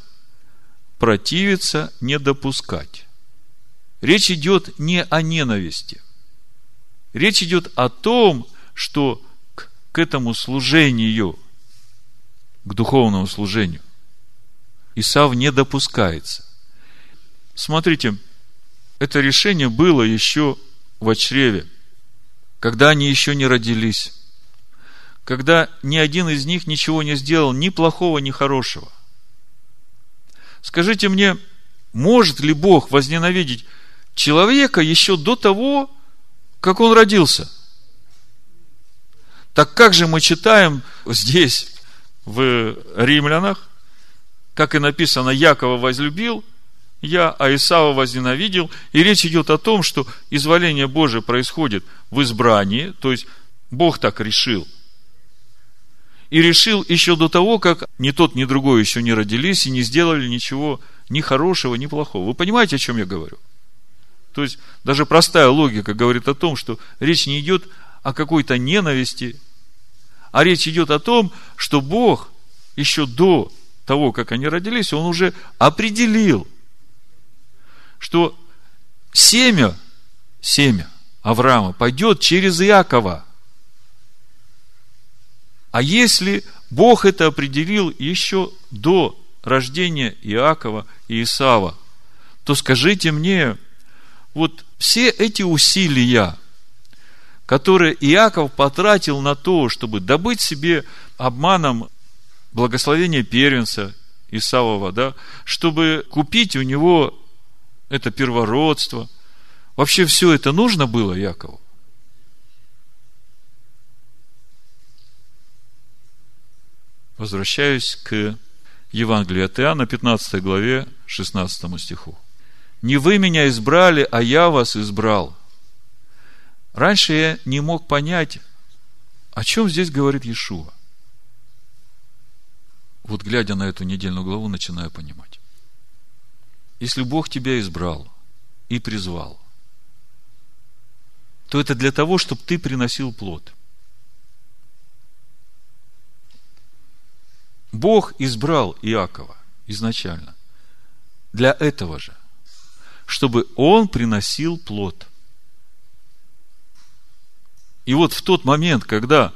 противиться, не допускать. Речь идет не о ненависти. Речь идет о том, что к, к этому служению, к духовному служению, Исав не допускается. Смотрите, это решение было еще в чреве, когда они еще не родились, когда ни один из них ничего не сделал, ни плохого, ни хорошего. Скажите мне, может ли Бог возненавидеть человека еще до того, как он родился. Так как же мы читаем здесь, в Римлянах, как и написано, Якова возлюбил, я, а Исава возненавидел. И речь идет о том, что изволение Божие происходит в избрании, то есть Бог так решил. И решил еще до того, как ни тот, ни другой еще не родились и не сделали ничего ни хорошего, ни плохого. Вы понимаете, о чем я говорю? То есть, даже простая логика говорит о том, что речь не идет о какой-то ненависти, а речь идет о том, что Бог еще до того, как они родились, Он уже определил, что семя, семя Авраама пойдет через Иакова. А если Бог это определил еще до рождения Иакова и Исава, то скажите мне, вот все эти усилия, которые Иаков потратил на то, чтобы добыть себе обманом благословение первенца Исавова, да, чтобы купить у него это первородство. Вообще все это нужно было Якову? Возвращаюсь к Евангелию от Иоанна, 15 главе, 16 стиху. Не вы меня избрали, а я вас избрал. Раньше я не мог понять, о чем здесь говорит Иешуа. Вот глядя на эту недельную главу, начинаю понимать. Если Бог тебя избрал и призвал, то это для того, чтобы ты приносил плод. Бог избрал Иакова изначально для этого же чтобы он приносил плод. И вот в тот момент, когда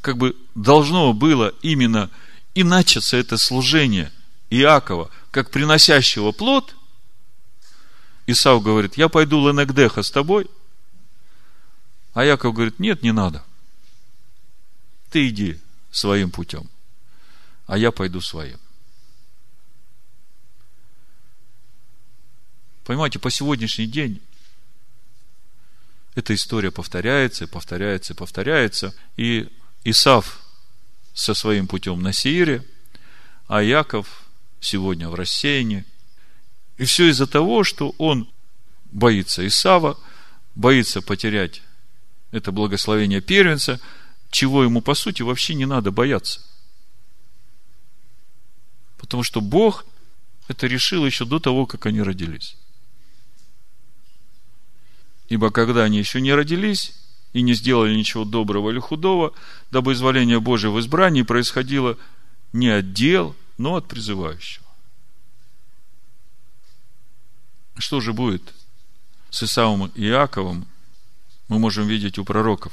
как бы должно было именно и начаться это служение Иакова, как приносящего плод, Исав говорит, я пойду Ленегдеха с тобой, а Яков говорит, нет, не надо. Ты иди своим путем, а я пойду своим. Понимаете, по сегодняшний день эта история повторяется, повторяется, повторяется. И Исав со своим путем на Сиире, а Яков сегодня в рассеянии. И все из-за того, что он боится Исава, боится потерять это благословение первенца, чего ему, по сути, вообще не надо бояться. Потому что Бог это решил еще до того, как они родились. Ибо когда они еще не родились и не сделали ничего доброго или худого, дабы изволение Божие в избрании происходило не от дел, но от призывающего. Что же будет с Исаумом и Иаковом, мы можем видеть у пророков.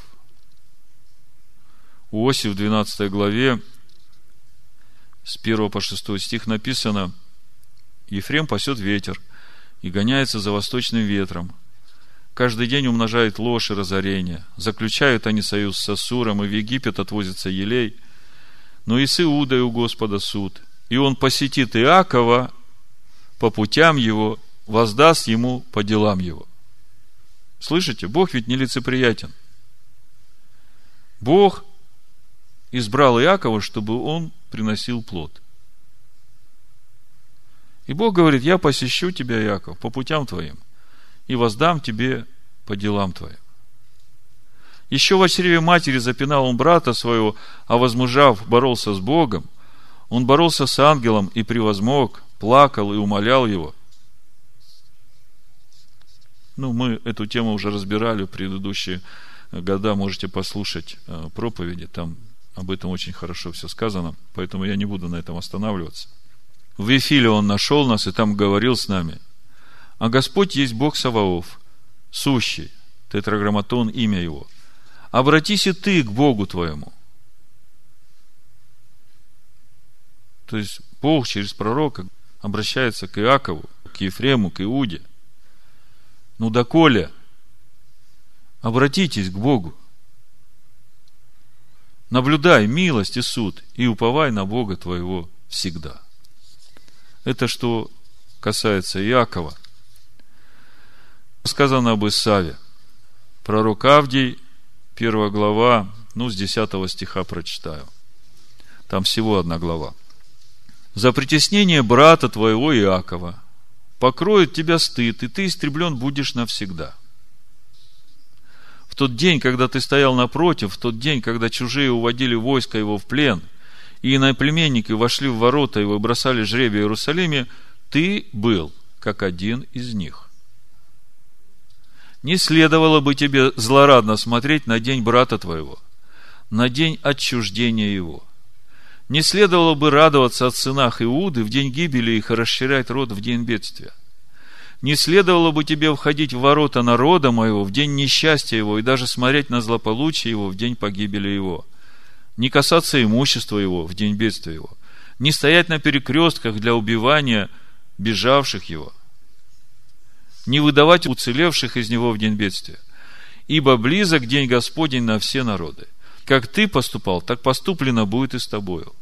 У Оси в 12 главе с 1 по 6 стих написано Ефрем пасет ветер и гоняется за восточным ветром. Каждый день умножает ложь и разорение. Заключают они союз с Асуром, и в Египет отвозится елей. Но и с Иудой у Господа суд. И он посетит Иакова по путям его, воздаст ему по делам его. Слышите, Бог ведь нелицеприятен. Бог избрал Иакова, чтобы он приносил плод. И Бог говорит, я посещу тебя, Иаков, по путям твоим, и воздам тебе по делам твоим. Еще в чреве матери запинал он брата своего, а возмужав, боролся с Богом. Он боролся с ангелом и превозмог, плакал и умолял его. Ну, мы эту тему уже разбирали в предыдущие года, можете послушать э, проповеди, там об этом очень хорошо все сказано, поэтому я не буду на этом останавливаться. В Вифиле он нашел нас и там говорил с нами. А Господь есть Бог Саваоф, сущий, тетраграмматон, имя его. Обратись и ты к Богу твоему. То есть Бог через пророка обращается к Иакову, к Ефрему, к Иуде. Ну, доколе? Обратитесь к Богу. Наблюдай милость и суд, и уповай на Бога твоего всегда. Это что касается Иакова. Сказано об Исаве. Пророк Авдий, первая глава, ну, с 10 стиха прочитаю. Там всего одна глава. «За притеснение брата твоего Иакова покроет тебя стыд, и ты истреблен будешь навсегда». В тот день, когда ты стоял напротив, в тот день, когда чужие уводили войско его в плен – и иноплеменники вошли в ворота и выбросали жребий в Иерусалиме, ты был как один из них. Не следовало бы тебе злорадно смотреть на день брата твоего, на день отчуждения его. Не следовало бы радоваться от сынах Иуды в день гибели их и расширять род в день бедствия. Не следовало бы тебе входить в ворота народа моего в день несчастья его и даже смотреть на злополучие его в день погибели его – не касаться имущества его в день бедствия его, не стоять на перекрестках для убивания бежавших его, не выдавать уцелевших из него в день бедствия, ибо близок день Господень на все народы. Как ты поступал, так поступлено будет и с тобою.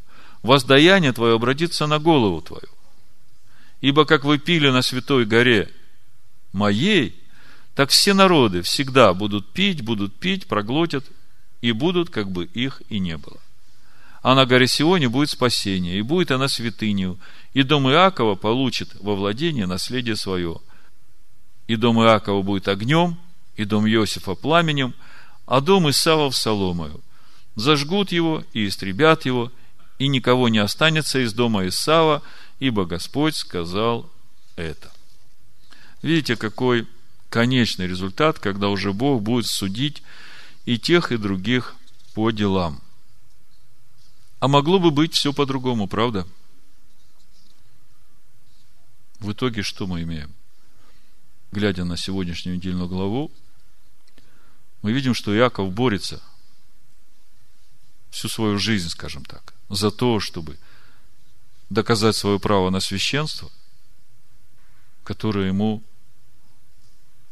Воздаяние твое обратится на голову твою. Ибо как вы пили на святой горе моей, так все народы всегда будут пить, будут пить, проглотят и будут, как бы их и не было. А на горе Сионе будет спасение, и будет она святынью, и дом Иакова получит во владение наследие свое. И дом Иакова будет огнем, и дом Иосифа пламенем, а дом Исава соломою. Зажгут его и истребят его, и никого не останется из дома Исава, ибо Господь сказал это. Видите, какой конечный результат, когда уже Бог будет судить и тех, и других по делам. А могло бы быть все по-другому, правда? В итоге что мы имеем? Глядя на сегодняшнюю недельную главу, мы видим, что Иаков борется всю свою жизнь, скажем так, за то, чтобы доказать свое право на священство, которое ему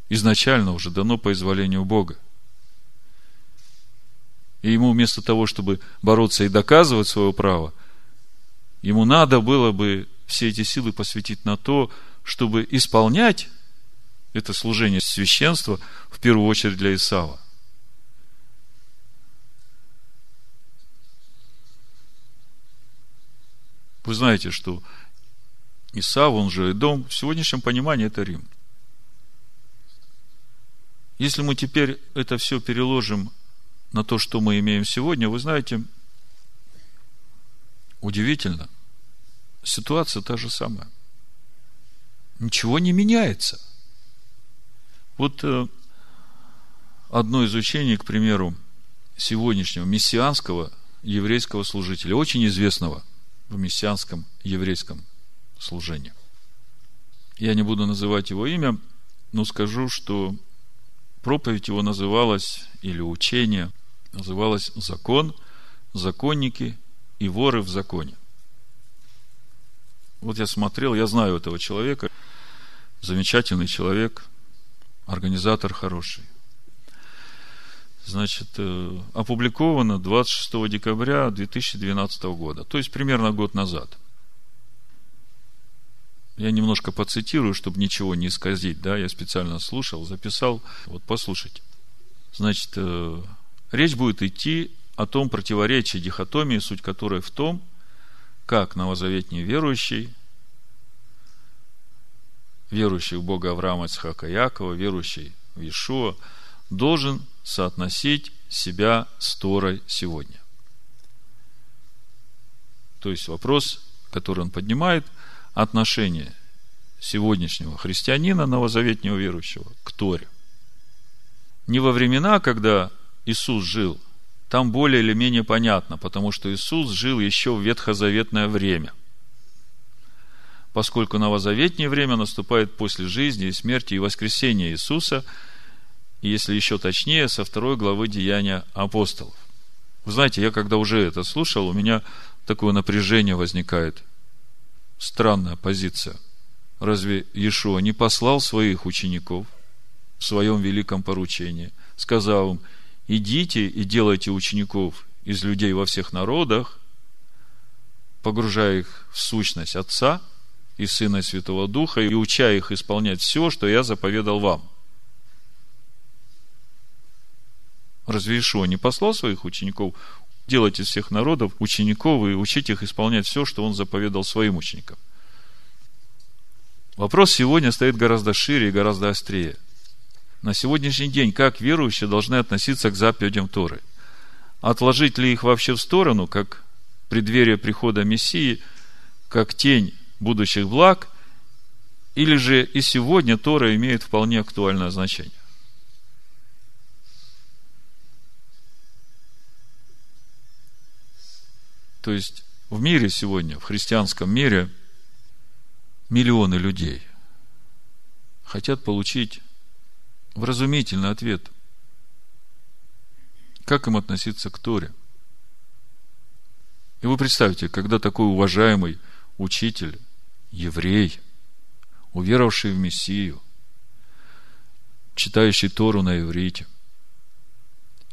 изначально уже дано по изволению Бога – и ему вместо того, чтобы бороться и доказывать свое право, ему надо было бы все эти силы посвятить на то, чтобы исполнять это служение священства, в первую очередь для Исава. Вы знаете, что Исав, он же дом, в сегодняшнем понимании это Рим. Если мы теперь это все переложим на то, что мы имеем сегодня, вы знаете, удивительно, ситуация та же самая. Ничего не меняется. Вот э, одно из учений, к примеру, сегодняшнего мессианского еврейского служителя, очень известного в мессианском еврейском служении. Я не буду называть его имя, но скажу, что проповедь его называлась, или учение, называлось «Закон, законники и воры в законе». Вот я смотрел, я знаю этого человека, замечательный человек, организатор хороший. Значит, э, опубликовано 26 декабря 2012 года, то есть примерно год назад. Я немножко поцитирую, чтобы ничего не исказить, да, я специально слушал, записал, вот послушайте. Значит, э, речь будет идти о том противоречии дихотомии, суть которой в том, как новозаветний верующий, верующий в Бога Авраама, Ицхака Якова, верующий в Иешуа, должен соотносить себя с Торой сегодня. То есть вопрос, который он поднимает, отношение сегодняшнего христианина, новозаветнего верующего, к Торе. Не во времена, когда Иисус жил, там более или менее понятно, потому что Иисус жил еще в ветхозаветное время. Поскольку новозаветнее время наступает после жизни и смерти и воскресения Иисуса – и если еще точнее, со второй главы Деяния апостолов. Вы знаете, я когда уже это слушал, у меня такое напряжение возникает. Странная позиция. Разве Иешуа не послал своих учеников в своем великом поручении, сказав им, идите и делайте учеников из людей во всех народах, погружая их в сущность Отца и Сына и Святого Духа, и уча их исполнять все, что я заповедал вам. Разве Ишуа не послал своих учеников делать из всех народов учеников и учить их исполнять все, что он заповедал своим ученикам? Вопрос сегодня стоит гораздо шире и гораздо острее. На сегодняшний день, как верующие должны относиться к заповедям Торы? Отложить ли их вообще в сторону, как преддверие прихода Мессии, как тень будущих благ, или же и сегодня Тора имеет вполне актуальное значение? То есть в мире сегодня, в христианском мире, миллионы людей хотят получить вразумительный ответ. Как им относиться к Торе? И вы представьте, когда такой уважаемый учитель, еврей, уверовавший в Мессию, читающий Тору на иврите,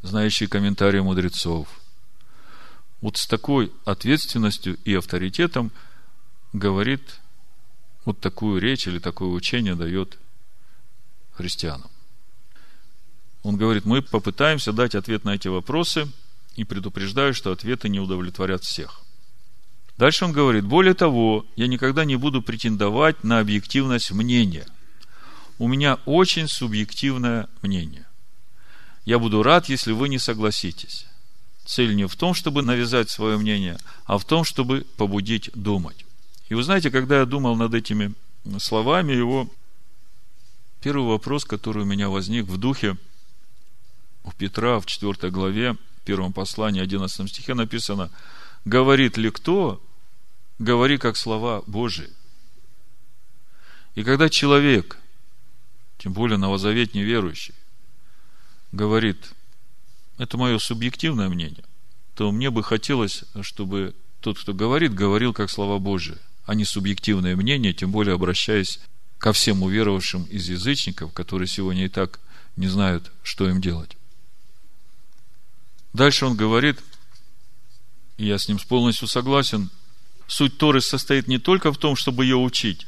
знающий комментарии мудрецов – вот с такой ответственностью и авторитетом говорит вот такую речь или такое учение дает христианам. Он говорит, мы попытаемся дать ответ на эти вопросы и предупреждаю, что ответы не удовлетворят всех. Дальше он говорит, более того, я никогда не буду претендовать на объективность мнения. У меня очень субъективное мнение. Я буду рад, если вы не согласитесь. Цель не в том, чтобы навязать свое мнение, а в том, чтобы побудить думать. И вы знаете, когда я думал над этими словами, его первый вопрос, который у меня возник в духе, у Петра в 4 главе, первом послании, 11 стихе написано, говорит ли кто, говори как слова Божии. И когда человек, тем более новозаветний верующий, говорит – это мое субъективное мнение, то мне бы хотелось, чтобы тот, кто говорит, говорил как слова Божие, а не субъективное мнение, тем более обращаясь ко всем уверовавшим из язычников, которые сегодня и так не знают, что им делать. Дальше он говорит, и я с ним полностью согласен, суть Торы состоит не только в том, чтобы ее учить,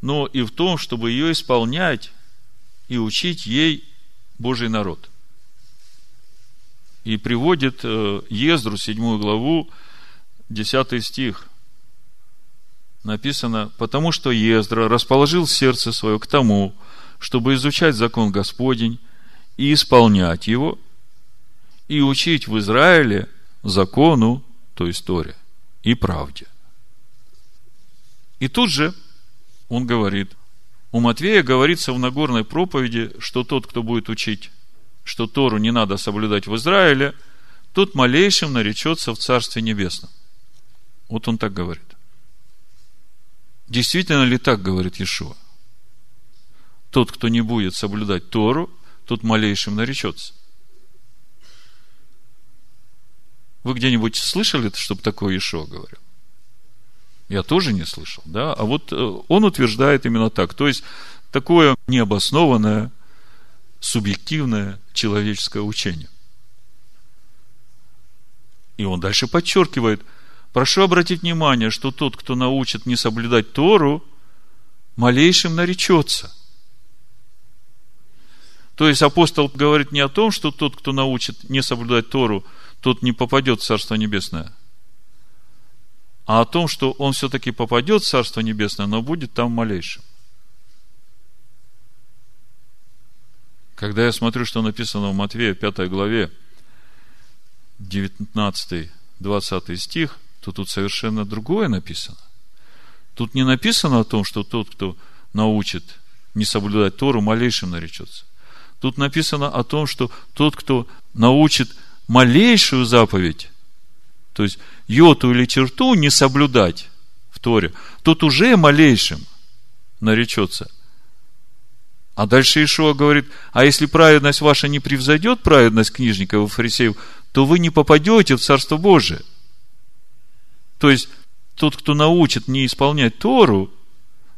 но и в том, чтобы ее исполнять и учить ей Божий народ и приводит э, Ездру, седьмую главу, десятый стих. Написано, потому что Ездра расположил сердце свое к тому, чтобы изучать закон Господень и исполнять его, и учить в Израиле закону, то есть Торе, и правде. И тут же он говорит, у Матвея говорится в Нагорной проповеди, что тот, кто будет учить что Тору не надо соблюдать в Израиле, тот малейшим наречется в Царстве Небесном. Вот он так говорит. Действительно ли так говорит Иешуа? Тот, кто не будет соблюдать Тору, тот малейшим наречется. Вы где-нибудь слышали, чтобы такое Иешуа говорил? Я тоже не слышал, да? А вот э, он утверждает именно так. То есть, такое необоснованное, субъективное человеческое учение. И он дальше подчеркивает, прошу обратить внимание, что тот, кто научит не соблюдать Тору, малейшим наречется. То есть апостол говорит не о том, что тот, кто научит не соблюдать Тору, тот не попадет в Царство Небесное, а о том, что он все-таки попадет в Царство Небесное, но будет там малейшим. Когда я смотрю, что написано в Матвея 5 главе, 19-20 стих, то тут совершенно другое написано. Тут не написано о том, что тот, кто научит не соблюдать Тору, малейшим наречется. Тут написано о том, что тот, кто научит малейшую заповедь, то есть йоту или черту не соблюдать в Торе, тот уже малейшим наречется. А дальше Ишуа говорит, а если праведность ваша не превзойдет праведность книжников и фарисеев, то вы не попадете в Царство Божие. То есть, тот, кто научит не исполнять Тору,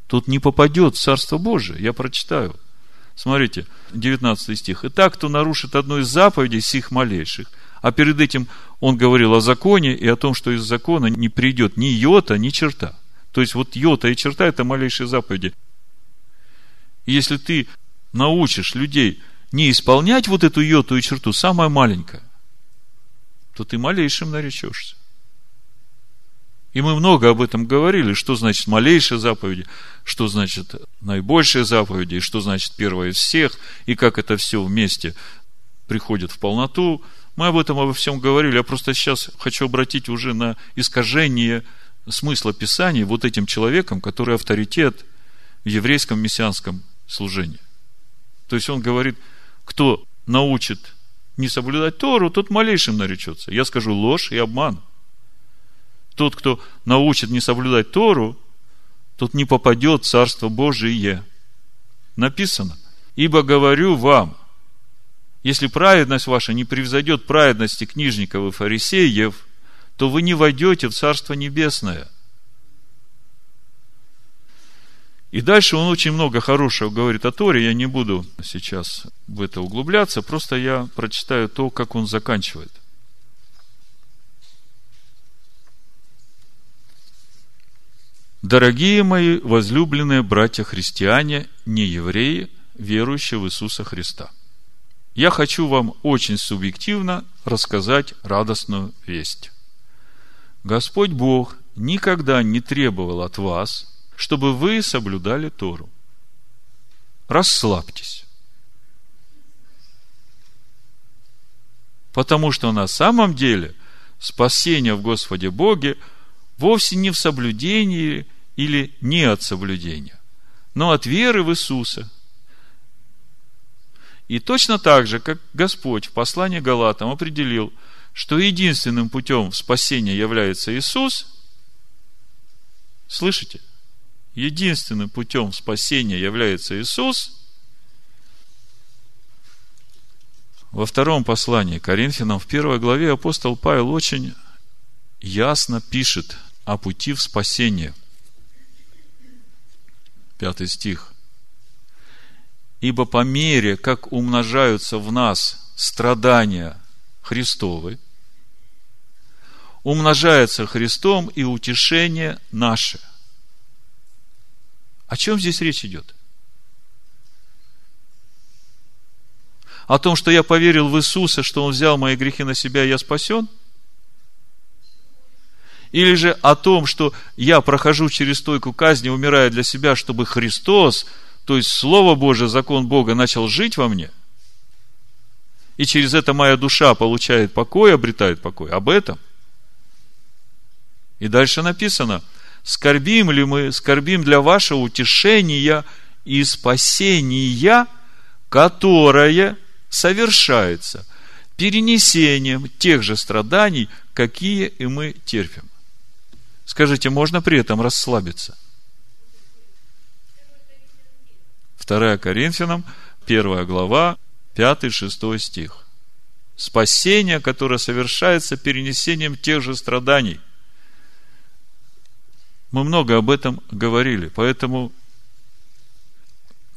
тот не попадет в Царство Божие. Я прочитаю. Смотрите, 19 стих. «Итак, кто нарушит одну из заповедей сих малейших, а перед этим он говорил о законе и о том, что из закона не придет ни йота, ни черта. То есть, вот йота и черта – это малейшие заповеди. И если ты научишь людей не исполнять вот эту йоту и черту, самое маленькое, то ты малейшим наречешься. И мы много об этом говорили, что значит малейшие заповеди, что значит наибольшие заповеди, что значит первое из всех, и как это все вместе приходит в полноту. Мы об этом обо всем говорили. Я просто сейчас хочу обратить уже на искажение смысла Писания вот этим человеком, который авторитет в еврейском мессианском служении. То есть он говорит, кто научит не соблюдать Тору, тот малейшим наречется. Я скажу ложь и обман. Тот, кто научит не соблюдать Тору, тот не попадет в Царство Божие. Написано, ибо говорю вам, если праведность ваша не превзойдет праведности книжников и фарисеев, то вы не войдете в Царство Небесное. И дальше он очень много хорошего говорит о Торе. Я не буду сейчас в это углубляться, просто я прочитаю то, как он заканчивает. Дорогие мои возлюбленные братья-христиане, не евреи, верующие в Иисуса Христа – я хочу вам очень субъективно рассказать радостную весть. Господь Бог никогда не требовал от вас, чтобы вы соблюдали Тору. Расслабьтесь. Потому что на самом деле спасение в Господе Боге вовсе не в соблюдении или не от соблюдения, но от веры в Иисуса – и точно так же, как Господь в послании Галатам определил, что единственным путем спасения является Иисус, слышите? Единственным путем спасения является Иисус. Во втором послании Коринфянам, в первой главе, апостол Павел очень ясно пишет о пути в спасение. Пятый стих. Ибо по мере, как умножаются в нас страдания Христовы, умножается Христом и утешение наше. О чем здесь речь идет? О том, что я поверил в Иисуса, что Он взял мои грехи на себя, и я спасен? Или же о том, что я прохожу через стойку казни, умирая для себя, чтобы Христос – то есть Слово Божие, закон Бога начал жить во мне, и через это моя душа получает покой, обретает покой. Об этом. И дальше написано, скорбим ли мы, скорбим для вашего утешения и спасения, которое совершается перенесением тех же страданий, какие и мы терпим. Скажите, можно при этом расслабиться? 2 Коринфянам, 1 глава, 5-6 стих. Спасение, которое совершается перенесением тех же страданий. Мы много об этом говорили, поэтому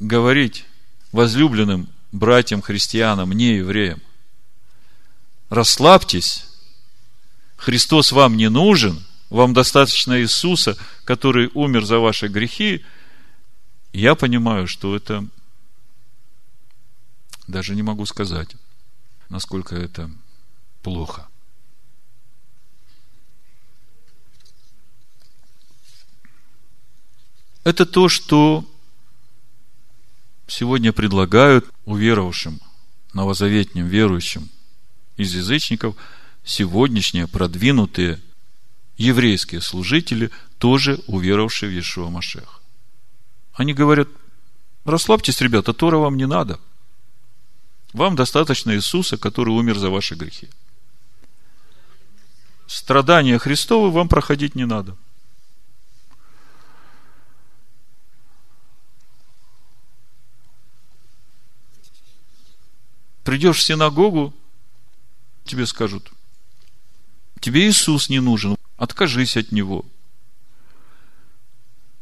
говорить возлюбленным братьям-христианам, не евреям, расслабьтесь, Христос вам не нужен, вам достаточно Иисуса, который умер за ваши грехи, я понимаю, что это даже не могу сказать, насколько это плохо. Это то, что сегодня предлагают уверовавшим, новозаветним верующим из язычников сегодняшние продвинутые еврейские служители, тоже уверовавшие в Иешуа Машех. Они говорят, расслабьтесь, ребята, Тора вам не надо. Вам достаточно Иисуса, который умер за ваши грехи. Страдания Христовы вам проходить не надо. Придешь в синагогу, тебе скажут, тебе Иисус не нужен, откажись от Него –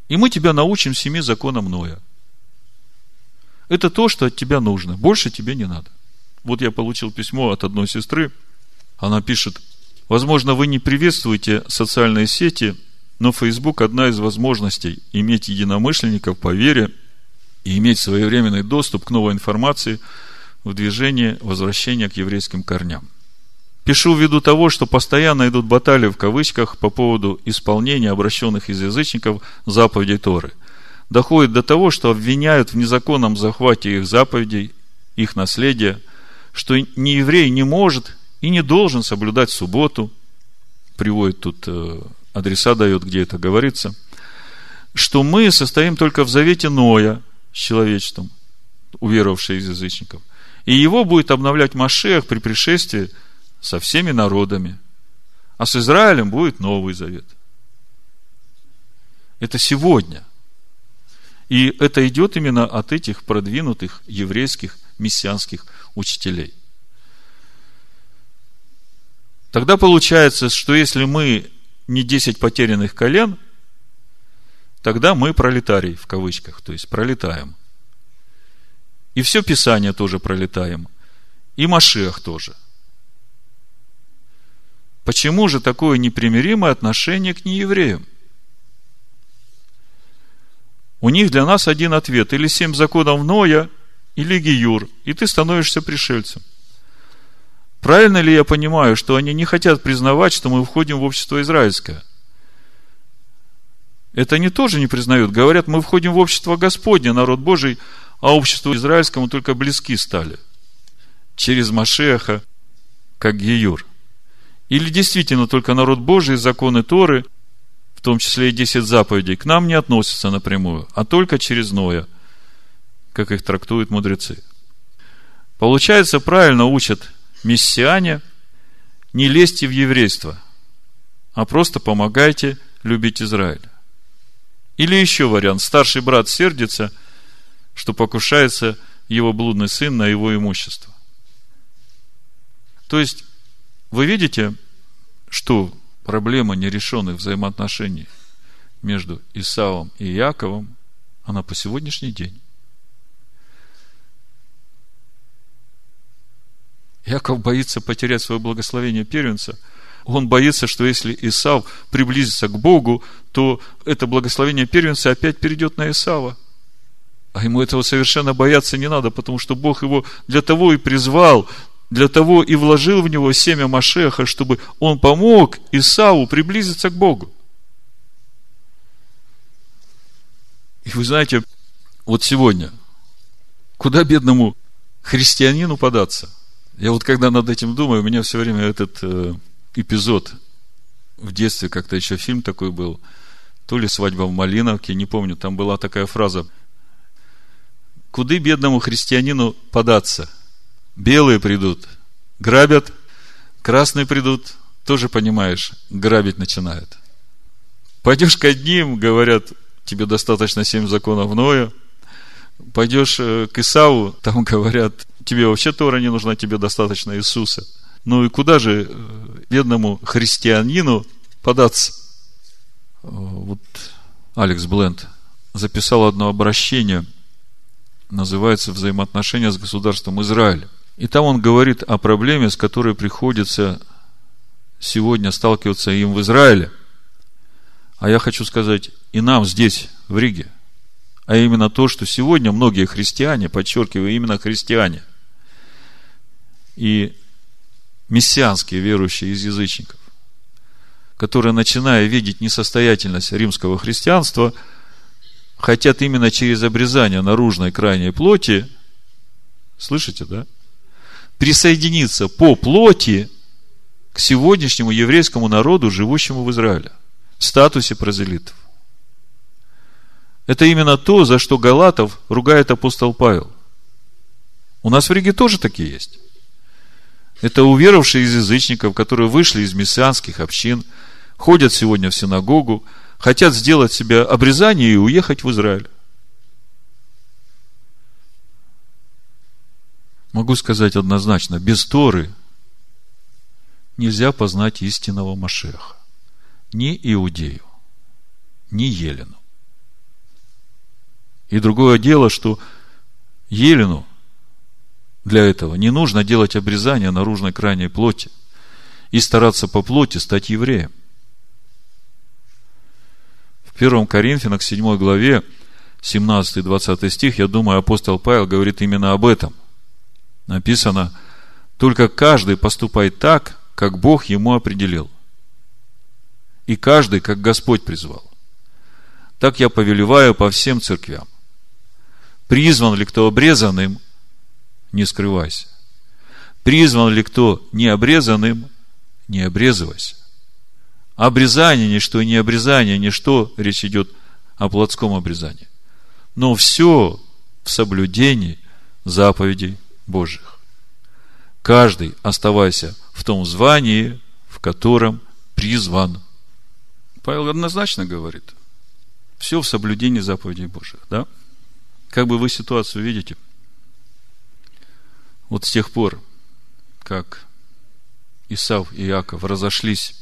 и мы тебя научим семи законам Ноя. Это то, что от тебя нужно. Больше тебе не надо. Вот я получил письмо от одной сестры. Она пишет, возможно, вы не приветствуете социальные сети, но Facebook одна из возможностей иметь единомышленников по вере и иметь своевременный доступ к новой информации в движении возвращения к еврейским корням. Пишу ввиду того, что постоянно идут баталии в кавычках по поводу исполнения обращенных из язычников заповедей Торы. Доходит до того, что обвиняют в незаконном захвате их заповедей, их наследия, что ни еврей не может и не должен соблюдать субботу, приводит тут э, адреса дает, где это говорится, что мы состоим только в завете Ноя с человечеством, уверовавшие из язычников. И его будет обновлять Машех при пришествии – со всеми народами. А с Израилем будет Новый Завет. Это сегодня. И это идет именно от этих продвинутых еврейских мессианских учителей. Тогда получается, что если мы не 10 потерянных колен, тогда мы пролетарий, в кавычках, то есть пролетаем. И все Писание тоже пролетаем. И Машех тоже – Почему же такое непримиримое отношение к неевреям? У них для нас один ответ. Или семь законов Ноя, или Гиюр. И ты становишься пришельцем. Правильно ли я понимаю, что они не хотят признавать, что мы входим в общество израильское? Это они тоже не признают. Говорят, мы входим в общество Господне, народ Божий, а обществу израильскому только близки стали. Через Машеха, как Гиюр – или действительно только народ Божий, законы Торы, в том числе и 10 заповедей, к нам не относятся напрямую, а только через Ноя, как их трактуют мудрецы. Получается, правильно учат мессиане, не лезьте в еврейство, а просто помогайте любить Израиль. Или еще вариант. Старший брат сердится, что покушается его блудный сын на его имущество. То есть, вы видите, что проблема нерешенных взаимоотношений между Исавом и Яковом, она по сегодняшний день. Яков боится потерять свое благословение первенца. Он боится, что если Исав приблизится к Богу, то это благословение первенца опять перейдет на Исава. А ему этого совершенно бояться не надо, потому что Бог его для того и призвал, для того и вложил в него семя Машеха, чтобы он помог Исаву приблизиться к Богу. И вы знаете, вот сегодня, куда бедному христианину податься? Я вот когда над этим думаю, у меня все время этот э, эпизод в детстве, как-то еще фильм такой был, то ли «Свадьба в Малиновке», не помню, там была такая фраза, «Куды бедному христианину податься?» Белые придут, грабят, красные придут, тоже понимаешь, грабить начинают. Пойдешь к одним, говорят, тебе достаточно семь законов Ноя. Пойдешь э, к Исаву, там говорят, тебе вообще Тора не нужна, тебе достаточно Иисуса. Ну и куда же э, бедному христианину податься? Э, вот Алекс Бленд записал одно обращение, называется «Взаимоотношения с государством Израиль». И там он говорит о проблеме, с которой приходится сегодня сталкиваться им в Израиле. А я хочу сказать, и нам здесь, в Риге. А именно то, что сегодня многие христиане, подчеркиваю, именно христиане, и мессианские верующие из язычников, которые, начиная видеть несостоятельность римского христианства, хотят именно через обрезание наружной крайней плоти, слышите, да? Присоединиться по плоти к сегодняшнему еврейскому народу, живущему в Израиле, в статусе прозелитов. Это именно то, за что Галатов ругает апостол Павел. У нас в Риге тоже такие есть. Это уверовавшие из язычников, которые вышли из мессианских общин, ходят сегодня в синагогу, хотят сделать себе обрезание и уехать в Израиль. Могу сказать однозначно, без Торы нельзя познать истинного Машеха. Ни Иудею, ни Елену. И другое дело, что Елену для этого не нужно делать обрезание наружной крайней плоти и стараться по плоти стать евреем. В 1 Коринфянах 7 главе 17-20 стих, я думаю, апостол Павел говорит именно об этом. Написано, только каждый поступает так, как Бог ему определил. И каждый, как Господь призвал. Так я повелеваю по всем церквям. Призван ли кто обрезанным, не скрывайся. Призван ли кто необрезанным, не обрезывайся. Обрезание ничто и не обрезание ничто, речь идет о плотском обрезании. Но все в соблюдении заповедей Божьих. Каждый оставайся в том звании, в котором призван. Павел однозначно говорит, все в соблюдении заповедей Божьих, да? Как бы вы ситуацию видите? Вот с тех пор, как Исав и Иаков разошлись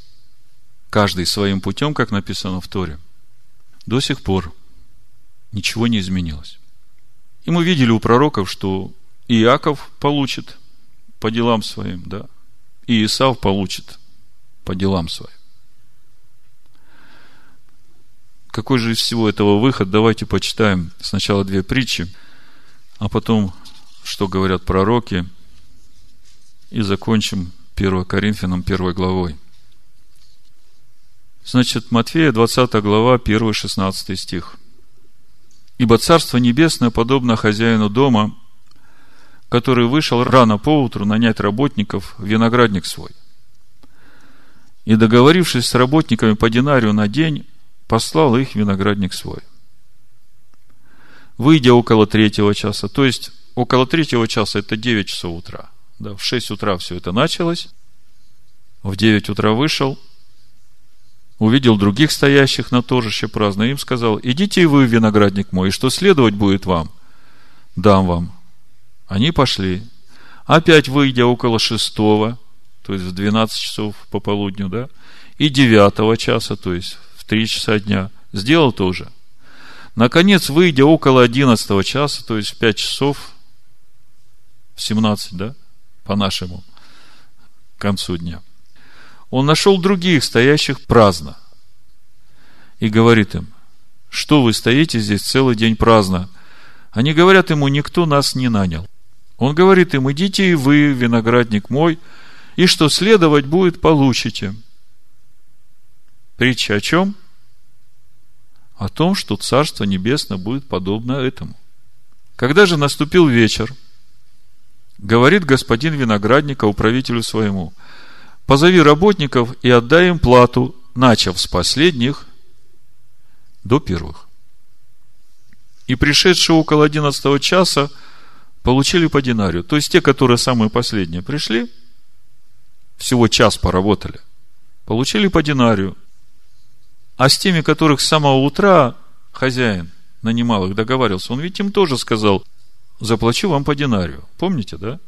каждый своим путем, как написано в Торе, до сих пор ничего не изменилось. И мы видели у пророков, что Иаков получит по делам своим, да, и Исав получит по делам своим. Какой же из всего этого выход? Давайте почитаем сначала две притчи, а потом что говорят пророки, и закончим 1 Коринфянам 1 главой. Значит, Матфея 20 глава, 1-16 стих. «Ибо Царство Небесное подобно хозяину дома, который вышел рано поутру нанять работников в виноградник свой. И, договорившись с работниками по динарию на день, послал их в виноградник свой. Выйдя около третьего часа, то есть около третьего часа, это 9 часов утра. Да, в 6 утра все это началось. В 9 утра вышел, увидел других стоящих на торжище праздно, им сказал, идите и вы в виноградник мой, и что следовать будет вам, дам вам. Они пошли. Опять выйдя около шестого, то есть в 12 часов пополудню, да, и девятого часа, то есть в 3 часа дня, сделал тоже. Наконец, выйдя около 11 часа, то есть в 5 часов, 17, да, по нашему концу дня. Он нашел других, стоящих праздно. И говорит им, что вы стоите здесь целый день праздно? Они говорят ему, никто нас не нанял. Он говорит им, идите и вы, виноградник мой, и что следовать будет, получите. Притча о чем? О том, что Царство Небесное будет подобно этому. Когда же наступил вечер, Говорит господин виноградника управителю своему, позови работников и отдай им плату, начав с последних до первых. И пришедший около одиннадцатого часа, получили по динарию. То есть те, которые самые последние пришли, всего час поработали, получили по динарию. А с теми, которых с самого утра хозяин нанимал их, договаривался, он ведь им тоже сказал, заплачу вам по динарию. Помните, да?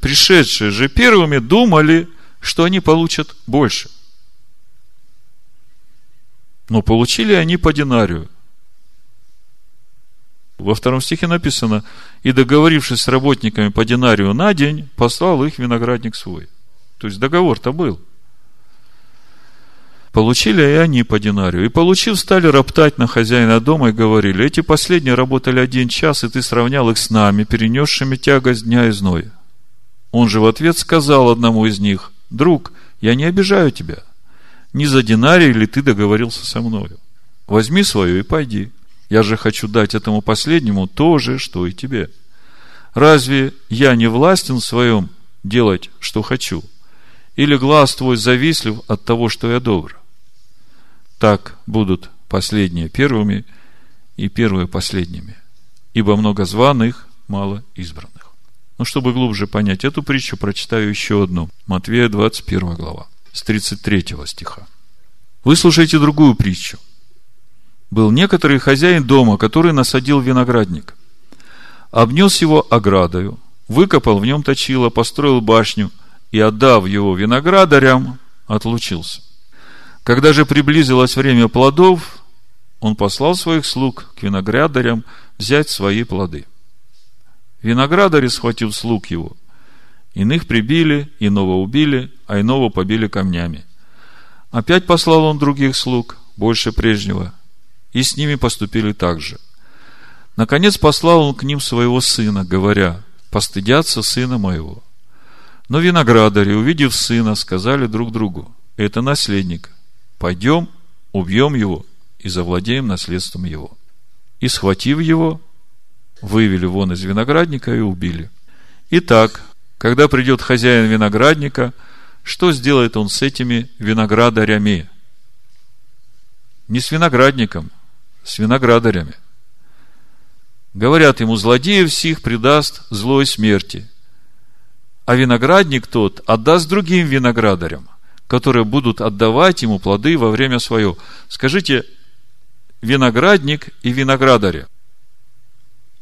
Пришедшие же первыми думали, что они получат больше. Но получили они по динарию. Во втором стихе написано, и договорившись с работниками по динарию на день, послал их виноградник свой. То есть договор-то был. Получили и они по динарию. И получив, стали роптать на хозяина дома и говорили, эти последние работали один час, и ты сравнял их с нами, перенесшими тягость дня и зноя. Он же в ответ сказал одному из них, друг, я не обижаю тебя. Не за динарий ли ты договорился со мною? Возьми свое и пойди. Я же хочу дать этому последнему то же, что и тебе. Разве я не властен в своем делать, что хочу? Или глаз твой завистлив от того, что я добр? Так будут последние первыми и первые последними. Ибо много званых, мало избранных. Но чтобы глубже понять эту притчу, прочитаю еще одну. Матвея 21 глава, с 33 стиха. Выслушайте другую притчу – был некоторый хозяин дома, который насадил виноградник, обнес его оградою, выкопал в нем точило, построил башню и, отдав его виноградарям, отлучился. Когда же приблизилось время плодов, он послал своих слуг к виноградарям взять свои плоды. Виноградари, схватив слуг его, иных прибили, иного убили, а иного побили камнями. Опять послал он других слуг, больше прежнего, и с ними поступили так же. Наконец послал он к ним своего сына, говоря, постыдятся сына моего. Но виноградари, увидев сына, сказали друг другу, это наследник, пойдем, убьем его и завладеем наследством его. И, схватив его, вывели вон из виноградника и убили. Итак, когда придет хозяин виноградника, что сделает он с этими виноградарями? Не с виноградником, с виноградарями. Говорят ему, злодеев сих предаст злой смерти. А виноградник тот отдаст другим виноградарям, которые будут отдавать ему плоды во время свое. Скажите, виноградник и виноградаря.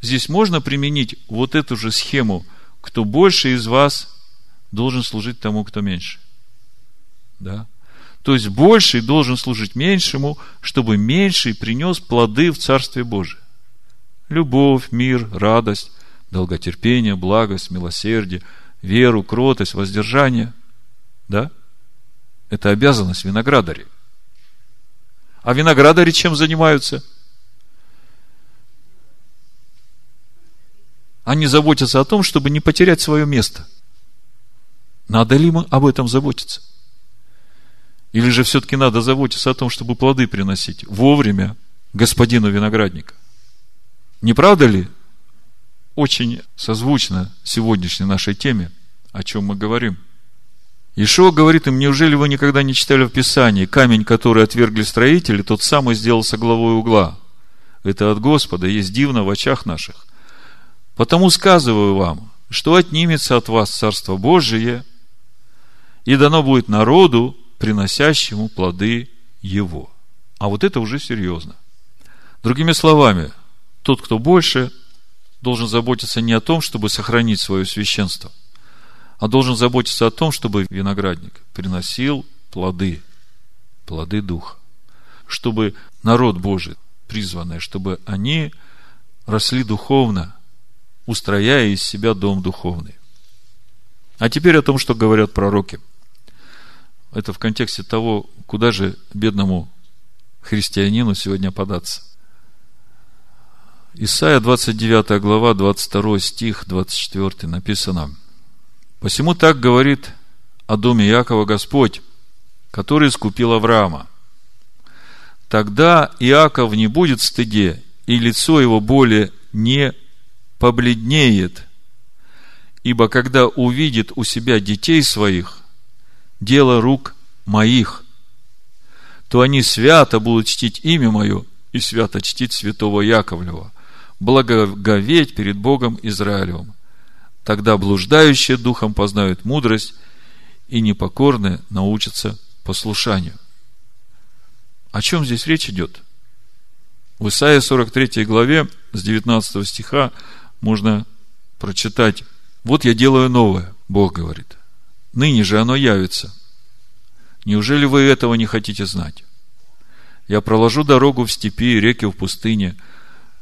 Здесь можно применить вот эту же схему, кто больше из вас должен служить тому, кто меньше. Да? То есть больший должен служить меньшему, чтобы меньший принес плоды в Царстве Божие. Любовь, мир, радость, долготерпение, благость, милосердие, веру, кротость, воздержание. Да? Это обязанность виноградарей. А виноградари чем занимаются? Они заботятся о том, чтобы не потерять свое место. Надо ли мы об этом заботиться? Или же все-таки надо заботиться о том, чтобы плоды приносить вовремя господину виноградника? Не правда ли? Очень созвучно сегодняшней нашей теме, о чем мы говорим. Ишуа говорит им, неужели вы никогда не читали в Писании, камень, который отвергли строители, тот самый сделался главой угла. Это от Господа, есть дивно в очах наших. Потому сказываю вам, что отнимется от вас Царство Божие, и дано будет народу, приносящему плоды его. А вот это уже серьезно. Другими словами, тот, кто больше, должен заботиться не о том, чтобы сохранить свое священство, а должен заботиться о том, чтобы виноградник приносил плоды, плоды Духа. Чтобы народ Божий, призванный, чтобы они росли духовно, устрояя из себя дом духовный. А теперь о том, что говорят пророки – это в контексте того, куда же бедному христианину сегодня податься. Исайя 29 глава, 22 стих, 24 написано. «Посему так говорит о доме Иакова Господь, который искупил Авраама. Тогда Иаков не будет в стыде, и лицо его более не побледнеет, ибо когда увидит у себя детей своих, дело рук моих, то они свято будут чтить имя мое и свято чтить святого Яковлева. благоговеть перед Богом Израилевым. Тогда блуждающие духом познают мудрость, и непокорные научатся послушанию. О чем здесь речь идет? В Исаии 43 главе с 19 стиха можно прочитать «Вот я делаю новое», Бог говорит. «Ныне же оно явится. Неужели вы этого не хотите знать? Я проложу дорогу в степи реки в пустыне.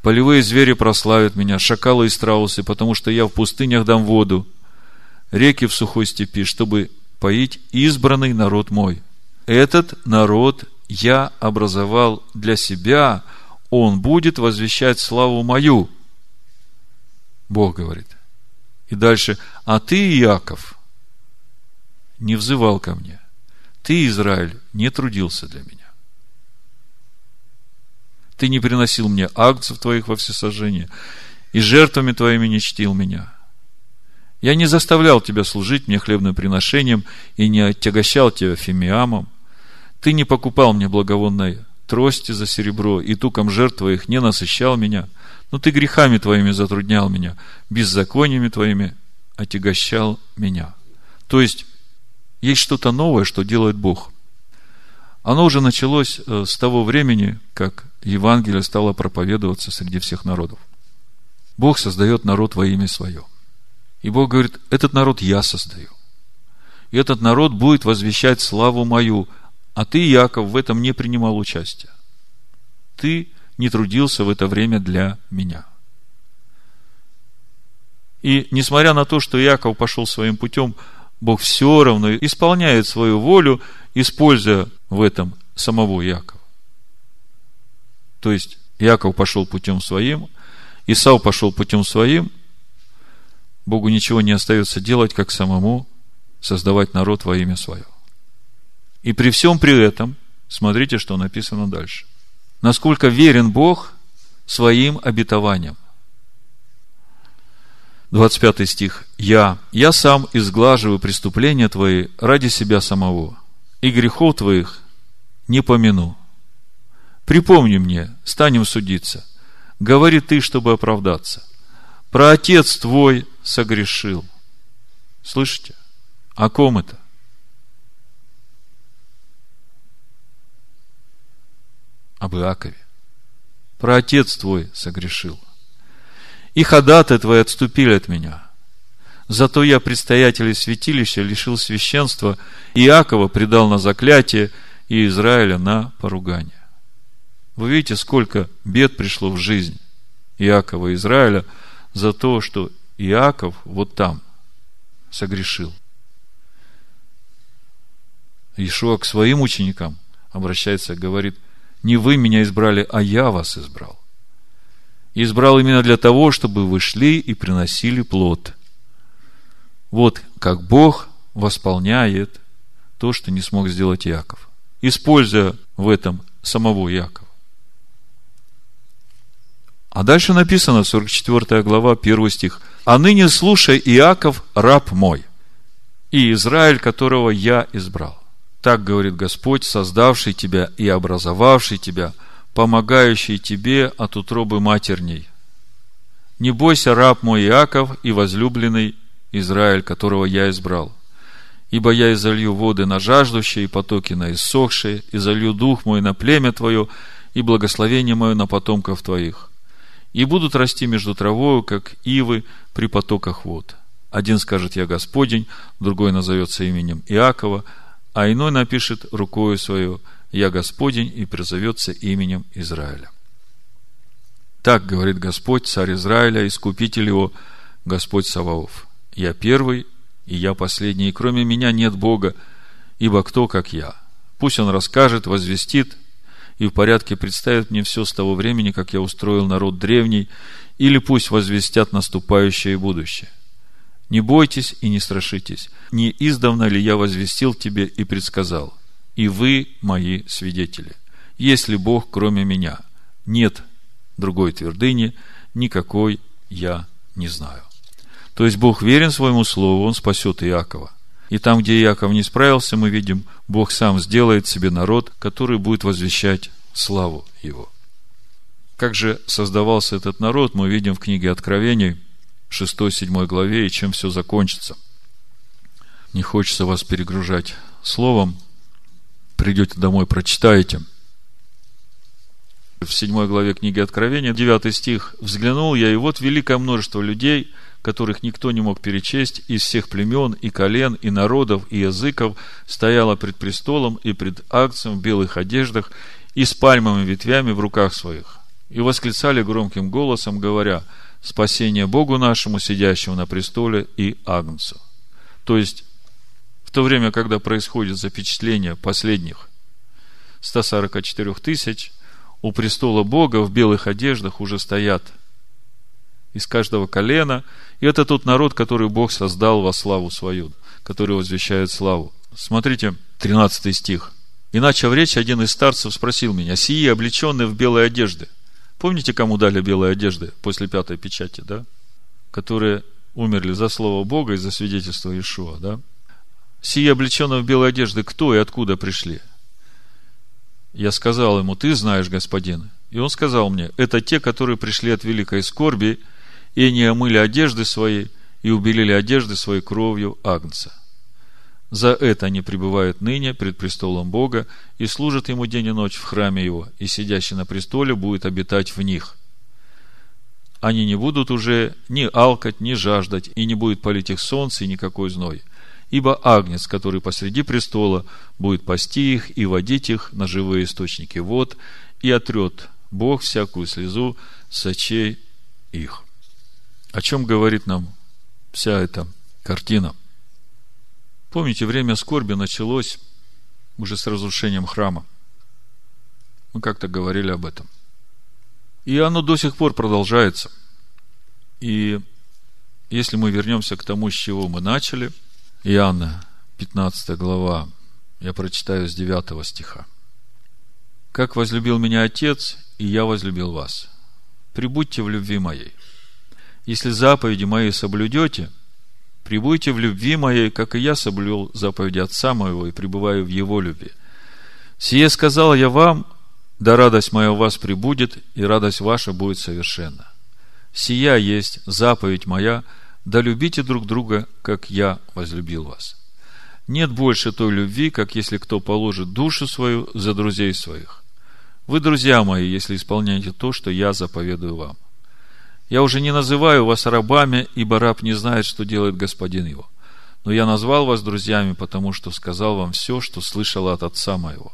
Полевые звери прославят меня, шакалы и страусы, потому что я в пустынях дам воду, реки в сухой степи, чтобы поить избранный народ мой. Этот народ я образовал для себя, он будет возвещать славу мою. Бог говорит. И дальше, а ты, Иаков, не взывал ко мне. Ты, Израиль, не трудился для меня. Ты не приносил мне акций твоих во всесожжение, и жертвами твоими не чтил меня. Я не заставлял тебя служить мне хлебным приношением и не оттягощал тебя фимиамом. Ты не покупал мне благовонной трости за серебро, и туком жертв твоих не насыщал меня. Но ты грехами твоими затруднял меня, беззакониями твоими отягощал меня. То есть, есть что-то новое, что делает Бог. Оно уже началось э, с того времени, как Евангелие стало проповедоваться среди всех народов. Бог создает народ во имя свое. И Бог говорит, этот народ я создаю. И этот народ будет возвещать славу мою, а ты, Яков, в этом не принимал участия. Ты не трудился в это время для меня. И несмотря на то, что Яков пошел своим путем, Бог все равно исполняет свою волю, используя в этом самого Якова. То есть, Яков пошел путем своим, Исау пошел путем своим, Богу ничего не остается делать, как самому создавать народ во имя свое. И при всем при этом, смотрите, что написано дальше. Насколько верен Бог своим обетованиям. 25 стих. «Я, я сам изглаживаю преступления твои ради себя самого, и грехов твоих не помяну. Припомни мне, станем судиться. Говори ты, чтобы оправдаться. Про отец твой согрешил. Слышите? О ком это? Об Иакове. Про отец твой согрешил. И ходаты твои отступили от меня. Зато я предстоятелей святилища лишил священства, Иакова предал на заклятие, и Израиля на поругание. Вы видите, сколько бед пришло в жизнь Иакова и Израиля за то, что Иаков вот там согрешил. Ишуа к своим ученикам обращается, говорит, не вы меня избрали, а я вас избрал. Избрал именно для того, чтобы вы шли и приносили плод. Вот как Бог восполняет то, что не смог сделать Иаков, используя в этом самого Иакова. А дальше написано, 44 глава, 1 стих. «А ныне слушай, Иаков, раб мой, и Израиль, которого я избрал. Так говорит Господь, создавший тебя и образовавший тебя, помогающий тебе от утробы матерней. Не бойся, раб мой Иаков и возлюбленный Израиль, которого я избрал. Ибо я изолью воды на жаждущие и потоки на иссохшие, и залью дух мой на племя твое, и благословение мое на потомков твоих и будут расти между травою, как ивы при потоках вод. Один скажет «Я Господень», другой назовется именем Иакова, а иной напишет рукою свою «Я Господень» и призовется именем Израиля. Так говорит Господь, царь Израиля, искупитель его, Господь Саваоф. Я первый, и я последний, и кроме меня нет Бога, ибо кто, как я? Пусть он расскажет, возвестит, и в порядке представят мне все с того времени, как я устроил народ древний, или пусть возвестят наступающее и будущее. Не бойтесь и не страшитесь. Не издавна ли я возвестил тебе и предсказал? И вы мои свидетели. Если Бог, кроме меня, нет другой твердыни, никакой я не знаю. То есть Бог верен своему слову, Он спасет Иакова. И там, где Иаков не справился, мы видим, Бог сам сделает себе народ, который будет возвещать славу Его. Как же создавался этот народ, мы видим в книге Откровений, 6-7 главе, и чем все закончится. Не хочется вас перегружать словом. Придете домой, прочитаете. В 7 главе книги Откровения, 9 стих. «Взглянул я, и вот великое множество людей, которых никто не мог перечесть, из всех племен и колен, и народов, и языков, стояло пред престолом и пред акцием в белых одеждах и с пальмовыми ветвями в руках своих. И восклицали громким голосом, говоря, «Спасение Богу нашему, сидящему на престоле, и Агнцу». То есть, в то время, когда происходит запечатление последних 144 тысяч, у престола Бога в белых одеждах уже стоят из каждого колена. И это тот народ, который Бог создал во славу свою, который возвещает славу. Смотрите, 13 стих. Иначе в речь один из старцев спросил меня, сии облеченные в белые одежды. Помните, кому дали белые одежды после пятой печати, да? Которые умерли за слово Бога и за свидетельство Иешуа, да? Сие облеченные в белые одежды кто и откуда пришли? Я сказал ему, ты знаешь, господин. И он сказал мне, это те, которые пришли от великой скорби, и они омыли одежды свои, и убелили одежды своей кровью Агнца. За это они пребывают ныне пред престолом Бога и служат Ему день и ночь в храме Его, и сидящий на престоле будет обитать в них. Они не будут уже ни алкать, ни жаждать, и не будет палить их солнце и никакой зной. Ибо Агнец, который посреди престола, будет пасти их и водить их на живые источники вод, и отрет Бог всякую слезу с очей их. О чем говорит нам вся эта картина? Помните, время скорби началось уже с разрушением храма. Мы как-то говорили об этом. И оно до сих пор продолжается. И если мы вернемся к тому, с чего мы начали, Иоанна, 15 глава, я прочитаю с 9 стиха. «Как возлюбил меня Отец, и я возлюбил вас. Прибудьте в любви моей. Если заповеди мои соблюдете – Прибудьте в любви моей, как и я соблюл заповеди Отца моего и пребываю в Его любви. Сие сказал я вам, да радость моя у вас прибудет, и радость ваша будет совершенна. Сия есть заповедь моя, да любите друг друга, как я возлюбил вас. Нет больше той любви, как если кто положит душу свою за друзей своих. Вы, друзья мои, если исполняете то, что я заповедую вам. Я уже не называю вас рабами, ибо раб не знает, что делает господин его. Но я назвал вас друзьями, потому что сказал вам все, что слышал от отца моего.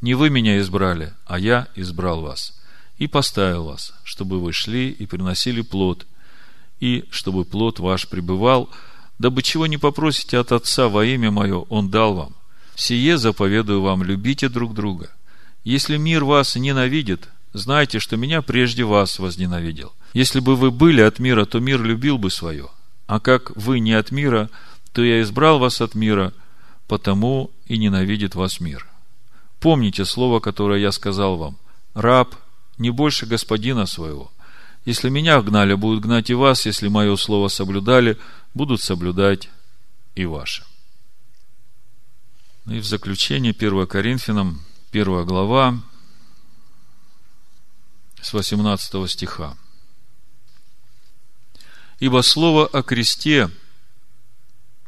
Не вы меня избрали, а я избрал вас и поставил вас, чтобы вы шли и приносили плод, и чтобы плод ваш пребывал, дабы чего не попросите от Отца во имя Мое, Он дал вам. Сие заповедую вам, любите друг друга. Если мир вас ненавидит, знайте, что меня прежде вас возненавидел – если бы вы были от мира, то мир любил бы свое. А как вы не от мира, то я избрал вас от мира, потому и ненавидит вас мир. Помните слово, которое я сказал вам. Раб не больше господина своего. Если меня гнали, будут гнать и вас. Если мое слово соблюдали, будут соблюдать и ваше. И в заключение 1 Коринфянам, 1 глава, с 18 стиха. Ибо слово о кресте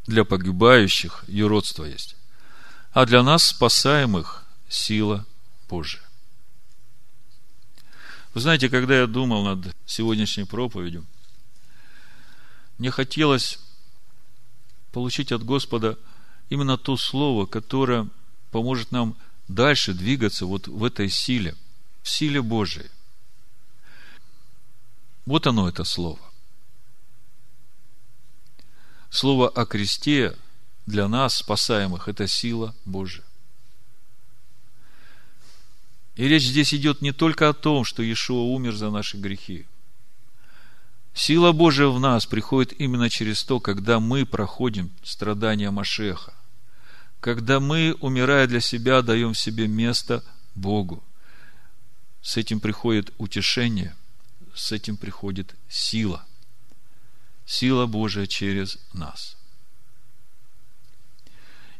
для погибающих юродство есть, а для нас, спасаемых, сила Божия. Вы знаете, когда я думал над сегодняшней проповедью, мне хотелось получить от Господа именно то слово, которое поможет нам дальше двигаться вот в этой силе, в силе Божией. Вот оно, это слово. Слово о кресте для нас, спасаемых, это сила Божия. И речь здесь идет не только о том, что Иешуа умер за наши грехи. Сила Божия в нас приходит именно через то, когда мы проходим страдания Машеха. Когда мы, умирая для себя, даем себе место Богу. С этим приходит утешение, с этим приходит сила – сила Божия через нас.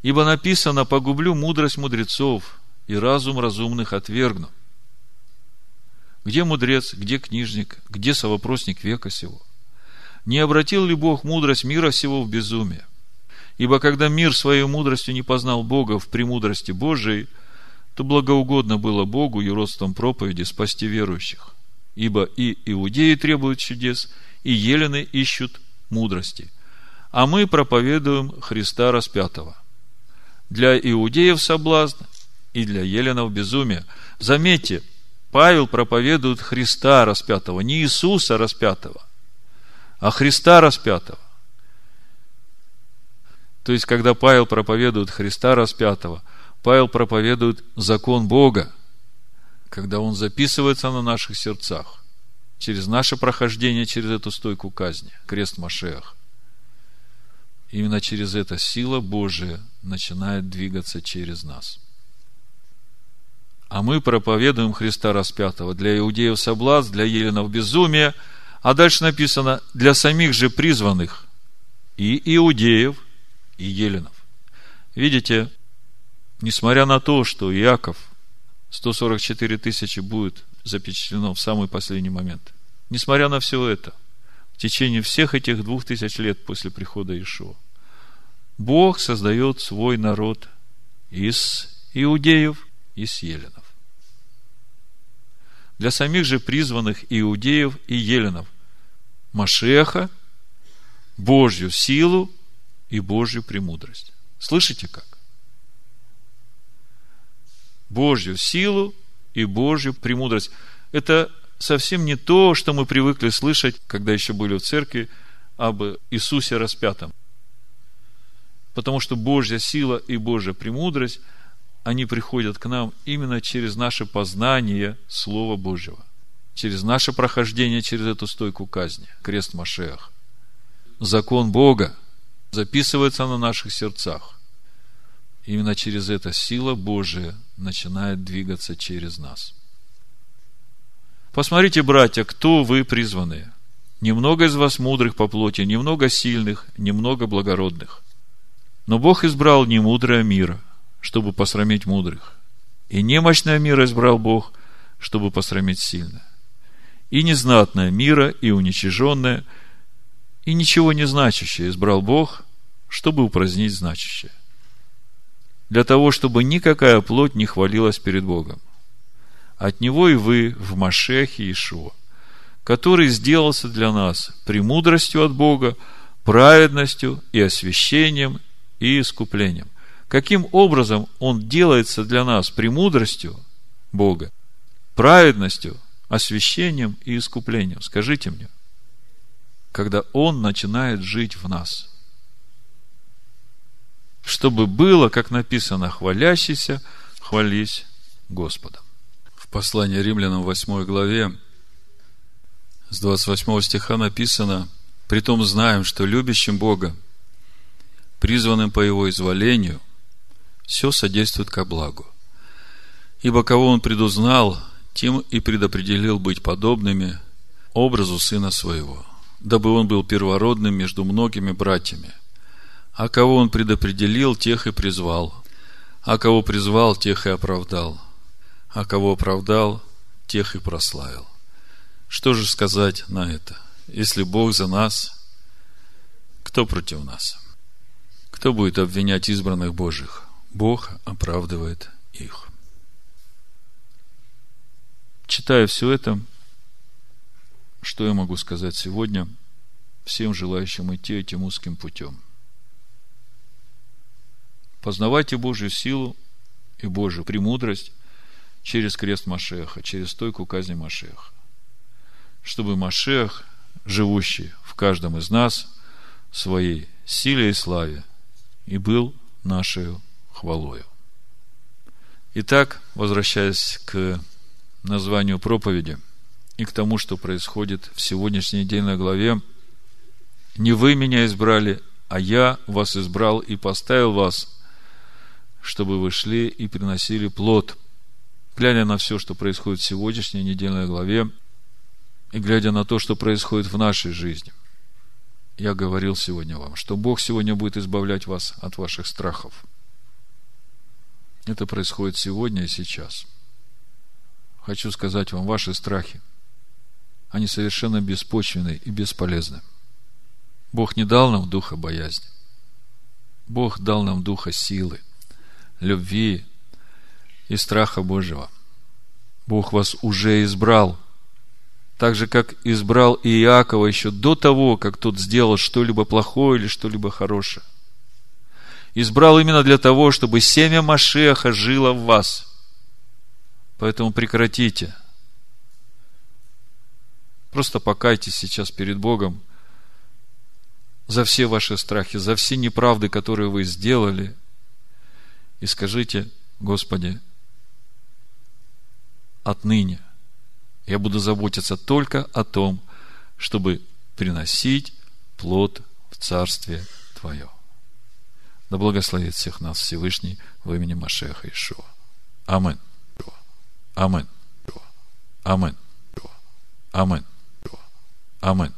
Ибо написано, погублю мудрость мудрецов и разум разумных отвергну. Где мудрец, где книжник, где совопросник века сего? Не обратил ли Бог мудрость мира сего в безумие? Ибо когда мир своей мудростью не познал Бога в премудрости Божией, то благоугодно было Богу и родством проповеди спасти верующих. Ибо и иудеи требуют чудес, и елены ищут мудрости. А мы проповедуем Христа распятого. Для иудеев соблазн, и для еленов безумие. Заметьте, Павел проповедует Христа распятого, не Иисуса распятого, а Христа распятого. То есть, когда Павел проповедует Христа распятого, Павел проповедует закон Бога, когда он записывается на наших сердцах, через наше прохождение через эту стойку казни, крест Машех. Именно через это сила Божия начинает двигаться через нас. А мы проповедуем Христа распятого для иудеев соблазн, для еленов безумие, а дальше написано для самих же призванных и иудеев, и еленов. Видите, несмотря на то, что Иаков 144 тысячи будет запечатлено в самый последний момент, несмотря на все это, в течение всех этих двух тысяч лет после прихода Ишуа, Бог создает свой народ из иудеев из еленов. Для самих же призванных иудеев и еленов Машеха, Божью силу и Божью премудрость. Слышите как? Божью силу и Божью премудрость. Это совсем не то, что мы привыкли слышать, когда еще были в церкви, об Иисусе распятом. Потому что Божья сила и Божья премудрость – они приходят к нам именно через наше познание Слова Божьего, через наше прохождение через эту стойку казни, крест Машех. Закон Бога записывается на наших сердцах. Именно через это сила Божия начинает двигаться через нас. Посмотрите, братья, кто вы призванные. Немного из вас мудрых по плоти, немного сильных, немного благородных. Но Бог избрал не мудрое мира, чтобы посрамить мудрых. И немощное мира избрал Бог, чтобы посрамить сильное. И незнатное мира, и уничиженное, и ничего не значащее избрал Бог, чтобы упразднить значащее. Для того, чтобы никакая плоть не хвалилась перед Богом. От Него и вы в Машехе Ишуа, который сделался для нас премудростью от Бога, праведностью и освящением и искуплением каким образом Он делается для нас премудростью Бога, праведностью, освящением и искуплением. Скажите мне, когда Он начинает жить в нас. Чтобы было, как написано, хвалящийся, хвались Господом. В послании римлянам 8 главе с 28 стиха написано, «Притом знаем, что любящим Бога, призванным по Его изволению, все содействует ко благу. Ибо кого он предузнал, тем и предопределил быть подобными образу сына своего, дабы он был первородным между многими братьями. А кого он предопределил, тех и призвал. А кого призвал, тех и оправдал. А кого оправдал, тех и прославил. Что же сказать на это? Если Бог за нас, кто против нас? Кто будет обвинять избранных Божьих? Бог оправдывает их. Читая все это, что я могу сказать сегодня всем желающим идти этим узким путем? Познавайте Божью силу и Божью премудрость через крест Машеха, через стойку казни Машеха. Чтобы Машех, живущий в каждом из нас, своей силе и славе, и был нашей хвалою. Итак, возвращаясь к названию проповеди и к тому, что происходит в сегодняшней недельной главе, не вы меня избрали, а я вас избрал и поставил вас, чтобы вы шли и приносили плод. Глядя на все, что происходит в сегодняшней недельной главе, и глядя на то, что происходит в нашей жизни, я говорил сегодня вам, что Бог сегодня будет избавлять вас от ваших страхов – это происходит сегодня и сейчас. хочу сказать вам, ваши страхи, они совершенно беспочвенны и бесполезны. Бог не дал нам духа боязни. Бог дал нам духа силы, любви и страха Божьего. Бог вас уже избрал, так же, как избрал и Иакова еще до того, как тот сделал что-либо плохое или что-либо хорошее. Избрал именно для того, чтобы семя Машеха жило в вас. Поэтому прекратите. Просто покайтесь сейчас перед Богом за все ваши страхи, за все неправды, которые вы сделали, и скажите, Господи, отныне я буду заботиться только о том, чтобы приносить плод в Царствие Твое. Да благословит всех нас Всевышний в имени Машеха Ишуа. Амин. Амин. Амин. Амин. Амин.